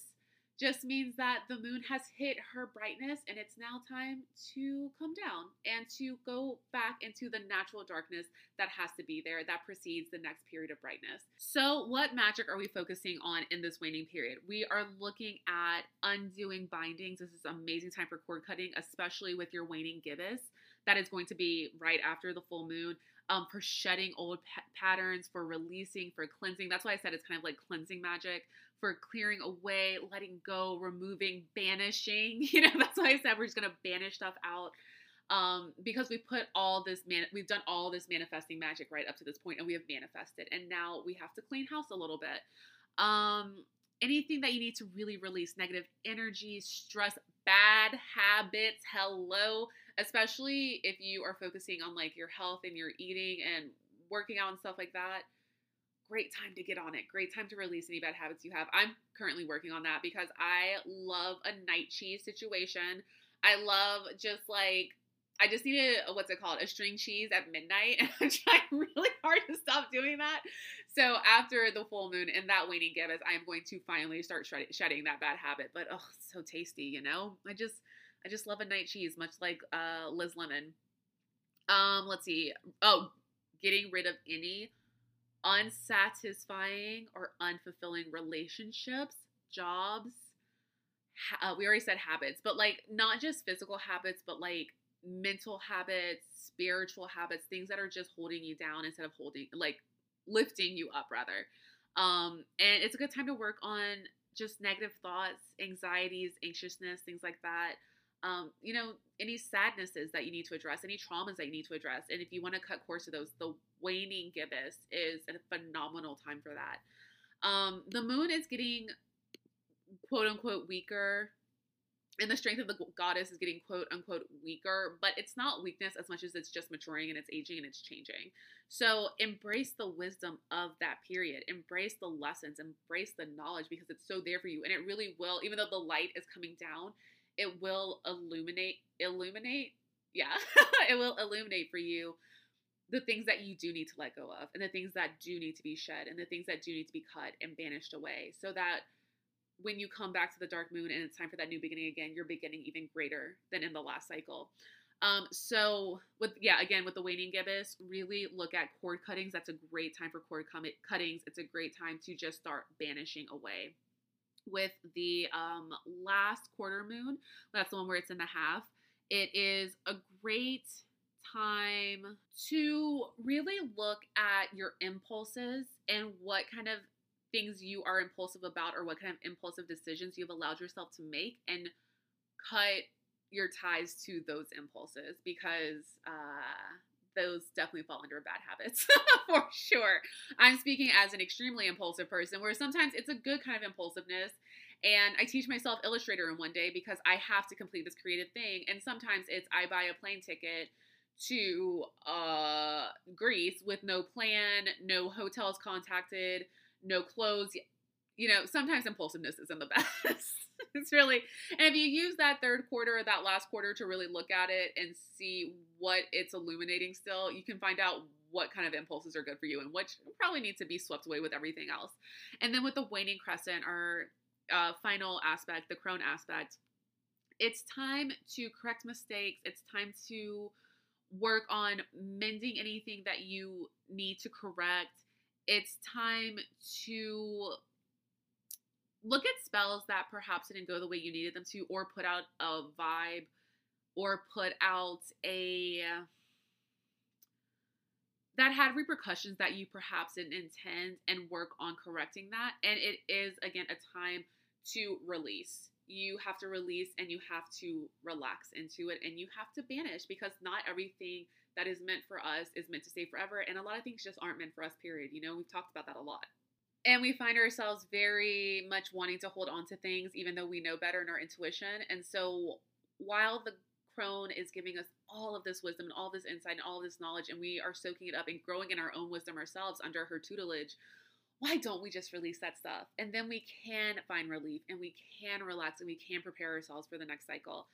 just means that the moon has hit her brightness and it's now time to come down and to go back into the natural darkness that has to be there that precedes the next period of brightness. So, what magic are we focusing on in this waning period? We are looking at undoing bindings. This is an amazing time for cord cutting, especially with your waning gibbous. That is going to be right after the full moon. Um, for shedding old pa- patterns, for releasing, for cleansing. That's why I said it's kind of like cleansing magic for clearing away, letting go, removing, banishing. You know, that's why I said we're just gonna banish stuff out. Um, because we put all this man, we've done all this manifesting magic right up to this point, and we have manifested, and now we have to clean house a little bit. Um, anything that you need to really release negative energy, stress, bad habits. Hello, especially if you are focusing on like your health and your eating and working out and stuff like that great time to get on it. Great time to release any bad habits you have. I'm currently working on that because I love a night cheese situation. I love just like I just need a what's it called a string cheese at midnight, and I'm trying really hard to stop doing that. So after the full moon and that waning gibbous, I am going to finally start shedding that bad habit. But oh, so tasty, you know. I just I just love a night cheese, much like uh, Liz Lemon. Um, let's see. Oh, getting rid of any unsatisfying or unfulfilling relationships, jobs. Uh, we already said habits, but like not just physical habits, but like mental habits, spiritual habits, things that are just holding you down instead of holding, like lifting you up, rather. Um, and it's a good time to work on just negative thoughts, anxieties, anxiousness, things like that um, you know, any sadnesses that you need to address, any traumas that you need to address. And if you want to cut course of those, the waning gibbous is a phenomenal time for that. Um, the moon is getting quote unquote weaker and the strength of the goddess is getting quote unquote weaker, but it's not weakness as much as it's just maturing and it's aging and it's changing. So embrace the wisdom of that period, embrace the lessons, embrace the knowledge because it's so there for you. And it really will, even though the light is coming down, it will illuminate illuminate yeah it will illuminate for you the things that you do need to let go of and the things that do need to be shed and the things that do need to be cut and banished away so that when you come back to the dark moon and it's time for that new beginning again you're beginning even greater than in the last cycle. Um, so with yeah again with the waning gibbous really look at cord cuttings. That's a great time for cord cuttings. It's a great time to just start banishing away with the um, last quarter moon. That's the one where it's in the half. It is a great time to really look at your impulses and what kind of things you are impulsive about or what kind of impulsive decisions you've allowed yourself to make and cut your ties to those impulses because uh, those definitely fall under bad habits for sure. I'm speaking as an extremely impulsive person where sometimes it's a good kind of impulsiveness. And I teach myself Illustrator in one day because I have to complete this creative thing. And sometimes it's I buy a plane ticket to uh, Greece with no plan, no hotels contacted, no clothes. You know, sometimes impulsiveness isn't the best. it's really, and if you use that third quarter or that last quarter to really look at it and see what it's illuminating still, you can find out what kind of impulses are good for you and which probably need to be swept away with everything else. And then with the waning crescent, our uh, final aspect, the crone aspect, it's time to correct mistakes. It's time to work on mending anything that you need to correct. It's time to look at spells that perhaps didn't go the way you needed them to, or put out a vibe, or put out a that had repercussions that you perhaps didn't intend and work on correcting that. And it is, again, a time to release. You have to release and you have to relax into it and you have to banish because not everything that is meant for us is meant to stay forever. And a lot of things just aren't meant for us, period. You know, we've talked about that a lot. And we find ourselves very much wanting to hold on to things, even though we know better in our intuition. And so, while the crone is giving us all of this wisdom and all this insight and all of this knowledge, and we are soaking it up and growing in our own wisdom ourselves under her tutelage, why don't we just release that stuff? And then we can find relief and we can relax and we can prepare ourselves for the next cycle.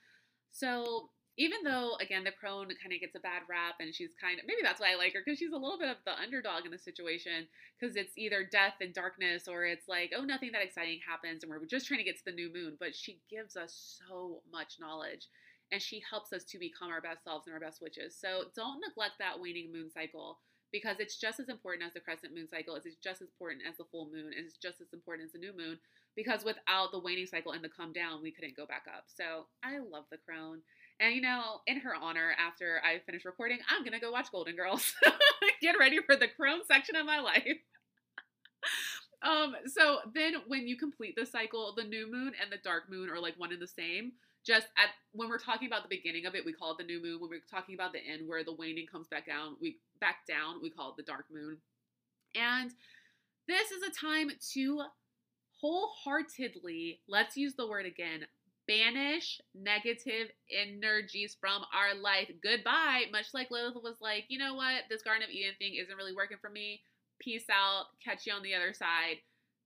So even though again the crone kind of gets a bad rap and she's kind of maybe that's why I like her because she's a little bit of the underdog in the situation because it's either death and darkness or it's like oh nothing that exciting happens and we're just trying to get to the new moon but she gives us so much knowledge and she helps us to become our best selves and our best witches. So don't neglect that waning moon cycle because it's just as important as the crescent moon cycle it's just as important as the full moon and it's just as important as the new moon because without the waning cycle and the come down we couldn't go back up. So I love the crone and you know, in her honor, after I finish recording, I'm gonna go watch Golden Girls. Get ready for the crone section of my life. um, so then when you complete the cycle, the new moon and the dark moon are like one and the same. Just at when we're talking about the beginning of it, we call it the new moon. When we're talking about the end where the waning comes back down, we back down, we call it the dark moon. And this is a time to wholeheartedly, let's use the word again, banish negative energies from our life. Goodbye. Much like Lilith was like, you know what, this Garden of Eden thing isn't really working for me. Peace out. Catch you on the other side.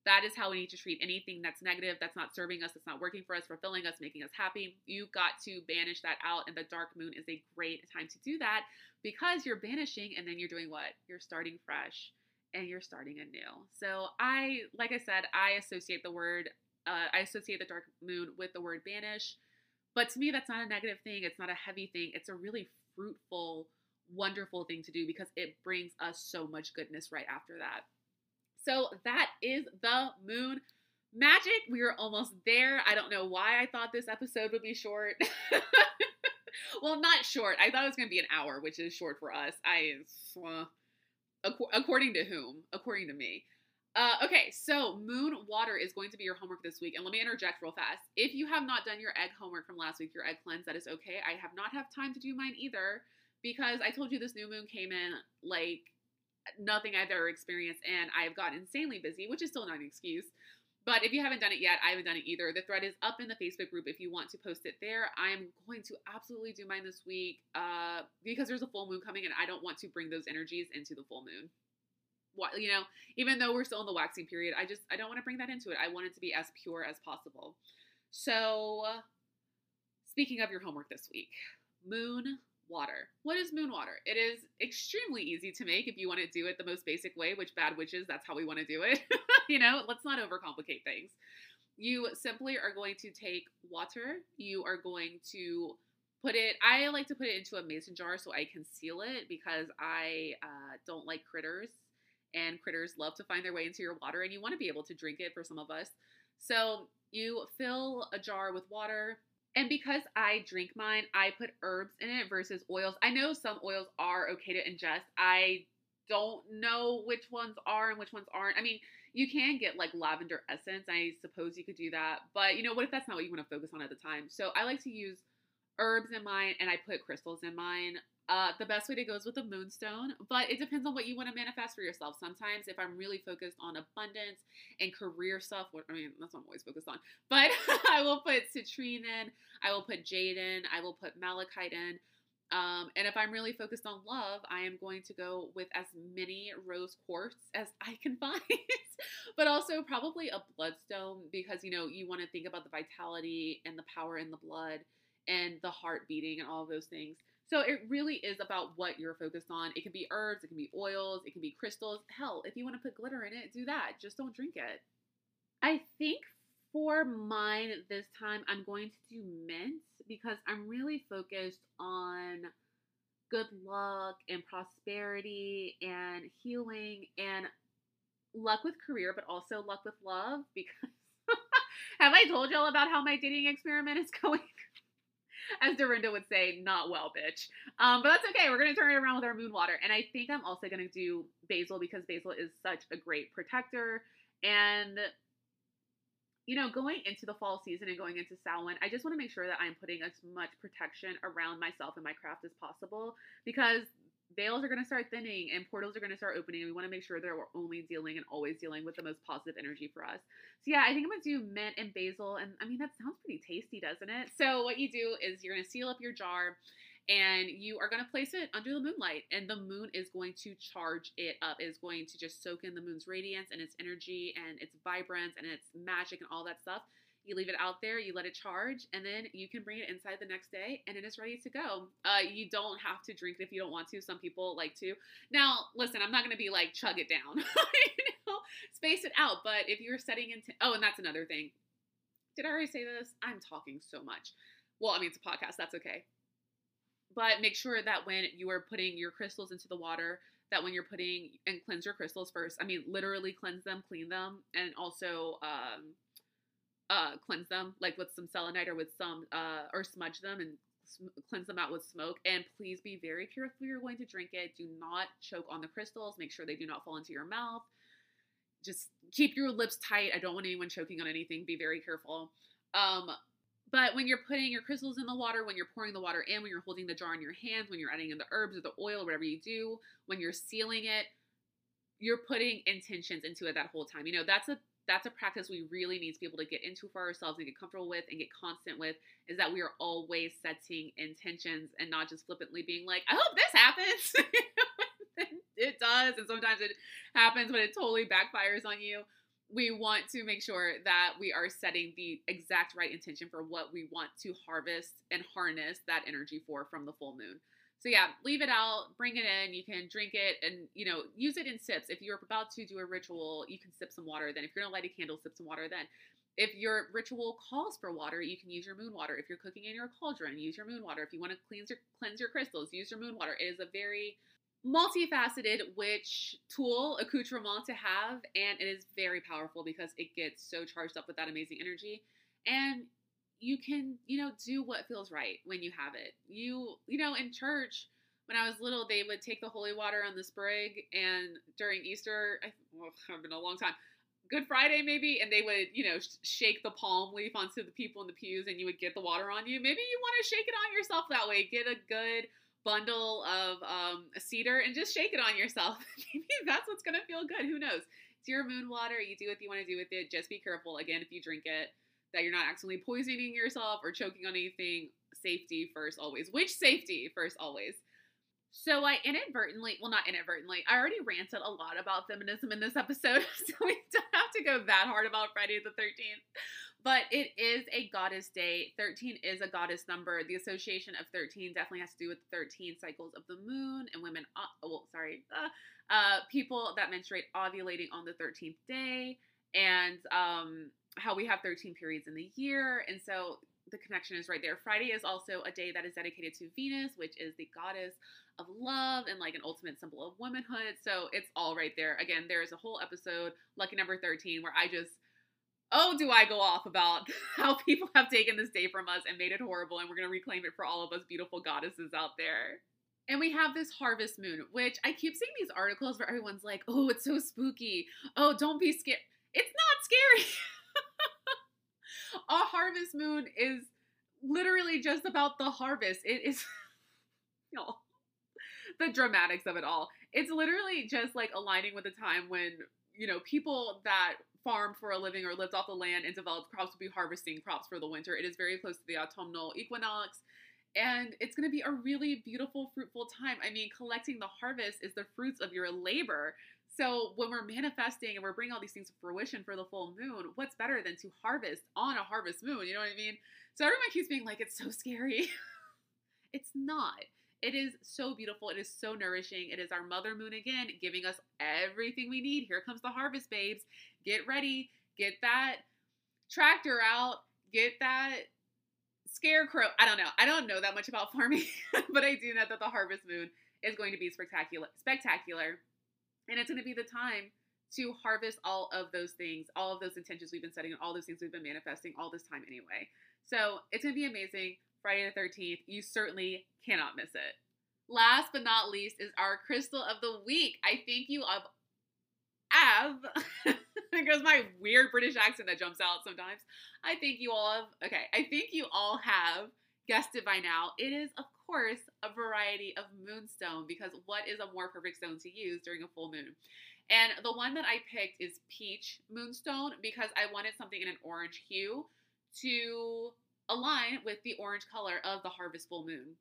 That is how we need to treat anything that's negative, that's not serving us, that's not working for us, fulfilling us, making us happy. You've got to banish that out, and the dark moon is a great time to do that because you're banishing and then you're doing what? You're starting fresh and you're starting anew. So, I, like I said, I associate the word uh, I associate the dark moon with the word banish. But to me, that's not a negative thing. It's not a heavy thing. It's a really fruitful, wonderful thing to do because it brings us so much goodness right after that. So that is the moon magic. We are almost there. I don't know why I thought this episode would be short. well, not short. I thought it was going to be an hour, which is short for us. I, uh, according to whom? According to me. Uh, okay, so moon water is going to be your homework this week. And let me interject real fast. If you have not done your egg homework from last week, your egg cleanse, that is okay. I have not have time to do mine either because I told you this new moon came in like nothing I've ever experienced and I've gotten insanely busy, which is still not an excuse. But if you haven't done it yet, I haven't done it either. The thread is up in the Facebook group if you want to post it there. I am going to absolutely do mine this week uh, because there's a full moon coming and I don't want to bring those energies into the full moon you know, even though we're still in the waxing period, I just I don't want to bring that into it. I want it to be as pure as possible. So, speaking of your homework this week, moon water. What is moon water? It is extremely easy to make if you want to do it the most basic way, which bad witches, that's how we want to do it. you know, let's not overcomplicate things. You simply are going to take water, you are going to put it i like to put it into a mason jar so i can seal it because i uh, don't like critters and critters love to find their way into your water and you want to be able to drink it for some of us. So you fill a jar with water. And because I drink mine, I put herbs in it versus oils. I know some oils are okay to ingest. I don't know which ones are and which ones aren't. I mean, you can get like lavender essence. I suppose you could do that. But you know, what if that's not what you want to focus on at the time? So I like to use herbs in mine and I put crystals in mine. Uh, the best way to go is with a moonstone, but it depends on what you want to manifest for yourself. Sometimes, if I'm really focused on abundance and career stuff, I mean, that's what I'm always focused on, but I will put citrine in, I will put jade in, I will put malachite in. Um, and if I'm really focused on love, I am going to go with as many rose quartz as I can find, but also probably a bloodstone because you know you want to think about the vitality and the power in the blood and the heart beating and all of those things. So it really is about what you're focused on. It can be herbs, it can be oils, it can be crystals. Hell, if you want to put glitter in it, do that. Just don't drink it. I think for mine this time, I'm going to do mint because I'm really focused on good luck and prosperity and healing and luck with career, but also luck with love because have I told y'all about how my dating experiment is going? as Dorinda would say, not well, bitch. Um, but that's okay. We're gonna turn it around with our moon water, and I think I'm also gonna do basil because basil is such a great protector. And you know, going into the fall season and going into Samhain, I just want to make sure that I'm putting as much protection around myself and my craft as possible because veils are going to start thinning and portals are going to start opening. And we want to make sure that we're only dealing and always dealing with the most positive energy for us. So, yeah, I think I'm going to do mint and basil. And I mean, that sounds pretty tasty, doesn't it? So, what you do is you're going to seal up your jar and you are going to place it under the moonlight and the moon is going to charge it up is going to just soak in the moon's radiance and its energy and its vibrance and its magic and all that stuff you leave it out there, you let it charge, and then you can bring it inside the next day and it is ready to go. Uh, you don't have to drink it if you don't want to. Some people like to. Now, listen, I'm not going to be like chug it down, you know, space it out. But if you're setting into, oh, and that's another thing. Did I already say this? I'm talking so much. Well, I mean, it's a podcast, that's okay. But make sure that when you are putting your crystals into the water, that when you're putting and cleanse your crystals first, I mean, literally cleanse them, clean them, and also, um, uh, cleanse them like with some selenite or with some uh, or smudge them and cleanse them out with smoke. And please be very careful you're going to drink it. Do not choke on the crystals. Make sure they do not fall into your mouth. Just keep your lips tight. I don't want anyone choking on anything. Be very careful. Um, but when you're putting your crystals in the water, when you're pouring the water in, when you're holding the jar in your hands, when you're adding in the herbs or the oil, whatever you do, when you're sealing it, you're putting intentions into it that whole time. You know, that's a that's a practice we really need to be able to get into for ourselves and get comfortable with and get constant with is that we are always setting intentions and not just flippantly being like, I hope this happens. it does. And sometimes it happens but it totally backfires on you. We want to make sure that we are setting the exact right intention for what we want to harvest and harness that energy for from the full moon. So yeah, leave it out, bring it in. You can drink it and you know use it in sips. If you're about to do a ritual, you can sip some water. Then, if you're gonna light a candle, sip some water. Then, if your ritual calls for water, you can use your moon water. If you're cooking in your cauldron, use your moon water. If you want to cleanse your cleanse your crystals, use your moon water. It is a very multifaceted witch tool accoutrement to have, and it is very powerful because it gets so charged up with that amazing energy. And you can, you know, do what feels right when you have it. You, you know, in church, when I was little, they would take the holy water on the sprig, and during Easter, I, well, it's been a long time, Good Friday maybe, and they would, you know, shake the palm leaf onto the people in the pews, and you would get the water on you. Maybe you want to shake it on yourself that way. Get a good bundle of um, a cedar and just shake it on yourself. maybe that's what's gonna feel good. Who knows? It's your moon water. You do what you want to do with it. Just be careful again if you drink it that you're not accidentally poisoning yourself or choking on anything. Safety first, always. Which safety first, always. So I inadvertently, well, not inadvertently, I already ranted a lot about feminism in this episode, so we don't have to go that hard about Friday the 13th. But it is a goddess day. 13 is a goddess number. The association of 13 definitely has to do with 13 cycles of the moon and women, oh, well, sorry, uh, uh, people that menstruate ovulating on the 13th day. And um, how we have 13 periods in the year. And so the connection is right there. Friday is also a day that is dedicated to Venus, which is the goddess of love and like an ultimate symbol of womanhood. So it's all right there. Again, there's a whole episode, lucky number 13, where I just, oh, do I go off about how people have taken this day from us and made it horrible, and we're going to reclaim it for all of us beautiful goddesses out there. And we have this harvest moon, which I keep seeing these articles where everyone's like, oh, it's so spooky. Oh, don't be scared. It's not scary. a harvest moon is literally just about the harvest. It is know, the dramatics of it all. It's literally just like aligning with the time when, you know, people that farmed for a living or lived off the land and developed crops would be harvesting crops for the winter. It is very close to the autumnal equinox. And it's going to be a really beautiful, fruitful time. I mean, collecting the harvest is the fruits of your labor. So when we're manifesting and we're bringing all these things to fruition for the full moon, what's better than to harvest on a harvest moon? You know what I mean? So everyone keeps being like, it's so scary. it's not. It is so beautiful. It is so nourishing. It is our mother moon again, giving us everything we need. Here comes the harvest, babes. Get ready. Get that tractor out. Get that scarecrow. I don't know. I don't know that much about farming, but I do know that the harvest moon is going to be spectacular. Spectacular and it's going to be the time to harvest all of those things, all of those intentions we've been setting, and all those things we've been manifesting all this time anyway. So it's going to be amazing. Friday the 13th, you certainly cannot miss it. Last but not least is our crystal of the week. I think you have, because my weird British accent that jumps out sometimes. I think you all have, okay, I think you all have guessed it by now. It is, of course, a variety of moonstone because what is a more perfect stone to use during a full moon? And the one that I picked is peach moonstone because I wanted something in an orange hue to align with the orange color of the harvest full moon.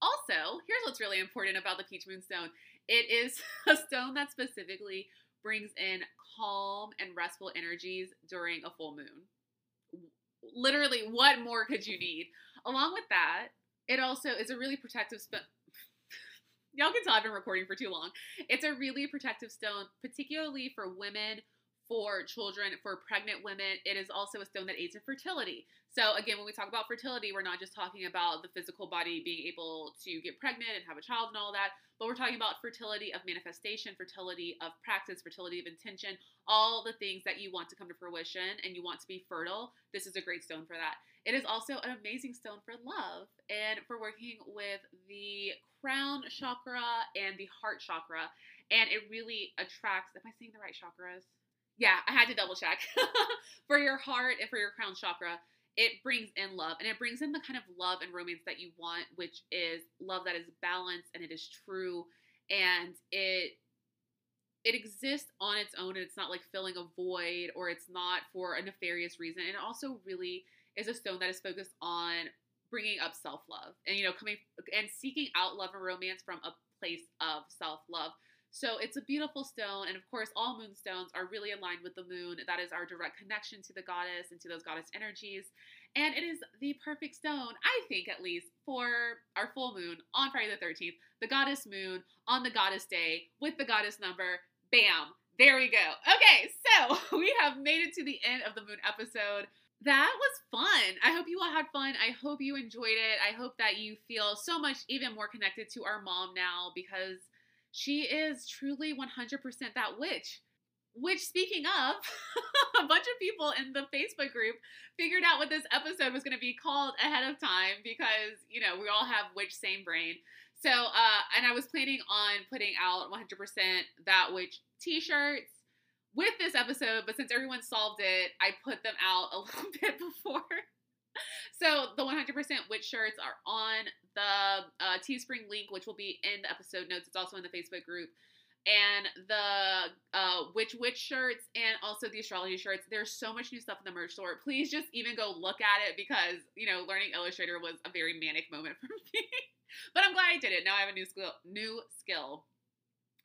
Also, here's what's really important about the Peach Moonstone it is a stone that specifically brings in calm and restful energies during a full moon. Literally, what more could you need? Along with that, it also is a really protective stone. Y'all can tell I've been recording for too long. It's a really protective stone, particularly for women for children, for pregnant women. It is also a stone that aids in fertility. So, again, when we talk about fertility, we're not just talking about the physical body being able to get pregnant and have a child and all that, but we're talking about fertility of manifestation, fertility of practice, fertility of intention, all the things that you want to come to fruition and you want to be fertile. This is a great stone for that. It is also an amazing stone for love and for working with the crown chakra and the heart chakra. And it really attracts, am I saying the right chakras? yeah, I had to double check for your heart and for your crown chakra. It brings in love and it brings in the kind of love and romance that you want, which is love that is balanced and it is true and it it exists on its own and it's not like filling a void or it's not for a nefarious reason. And it also really is a stone that is focused on bringing up self-love and you know coming and seeking out love and romance from a place of self-love so it's a beautiful stone. And of course, all moonstones are really aligned with the moon. That is our direct connection to the goddess and to those goddess energies. And it is the perfect stone, I think at least, for our full moon on Friday the 13th, the goddess moon on the goddess day with the goddess number. Bam! There we go. Okay, so we have made it to the end of the moon episode. That was fun. I hope you all had fun. I hope you enjoyed it. I hope that you feel so much even more connected to our mom now because she is truly 100% that witch. Which, speaking of, a bunch of people in the Facebook group figured out what this episode was going to be called ahead of time because, you know, we all have witch same brain. So, uh, and I was planning on putting out 100% that witch t shirts with this episode, but since everyone solved it, I put them out a little bit before so the 100% witch shirts are on the uh, Teespring link, which will be in the episode notes. It's also in the Facebook group. And the uh, witch witch shirts and also the astrology shirts. There's so much new stuff in the merch store. Please just even go look at it because you know learning Illustrator was a very manic moment for me. but I'm glad I did it. Now I have a new skill. New skill.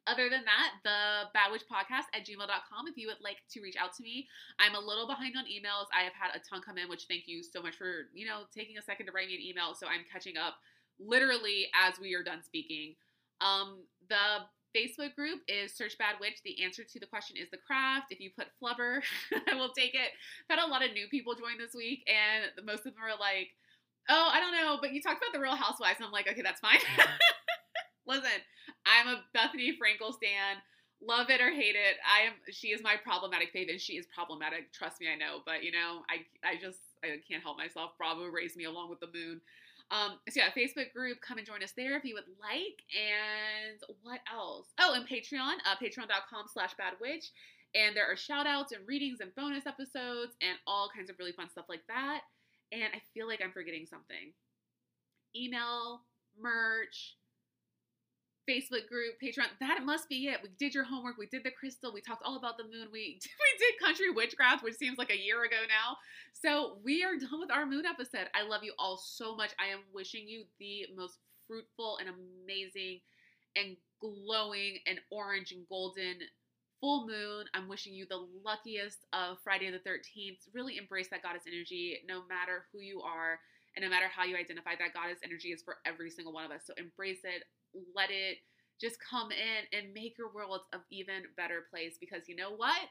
Other than that, the Bad Witch Podcast at gmail.com if you would like to reach out to me. I'm a little behind on emails. I have had a ton come in, which thank you so much for, you know, taking a second to write me an email. So I'm catching up literally as we are done speaking. Um, the Facebook group is Search Bad Witch. The answer to the question is the craft. If you put flubber, I will take it. I've had a lot of new people join this week, and most of them are like, oh, I don't know, but you talked about the Real Housewives. And I'm like, okay, that's fine. Listen, I'm a Bethenny Frankel stan. Love it or hate it. I am she is my problematic fave and she is problematic. Trust me, I know. But you know, I I just I can't help myself. Bravo raised me along with the moon. Um, so yeah, Facebook group, come and join us there if you would like. And what else? Oh, and Patreon, uh, patreon.com slash badwitch. And there are shout outs and readings and bonus episodes and all kinds of really fun stuff like that. And I feel like I'm forgetting something. Email, merch, Facebook group, Patreon. That must be it. We did your homework. We did the crystal. We talked all about the moon. We we did country witchcraft, which seems like a year ago now. So we are done with our moon episode. I love you all so much. I am wishing you the most fruitful and amazing and glowing and orange and golden full moon. I'm wishing you the luckiest of Friday the 13th. Really embrace that goddess energy no matter who you are and no matter how you identify that goddess energy is for every single one of us. So embrace it let it just come in and make your world an even better place because you know what?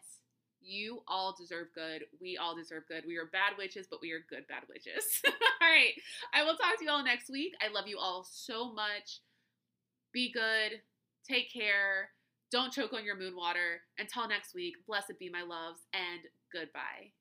You all deserve good. We all deserve good. We are bad witches, but we are good bad witches. all right. I will talk to you all next week. I love you all so much. Be good. Take care. Don't choke on your moon water. Until next week, blessed be my loves and goodbye.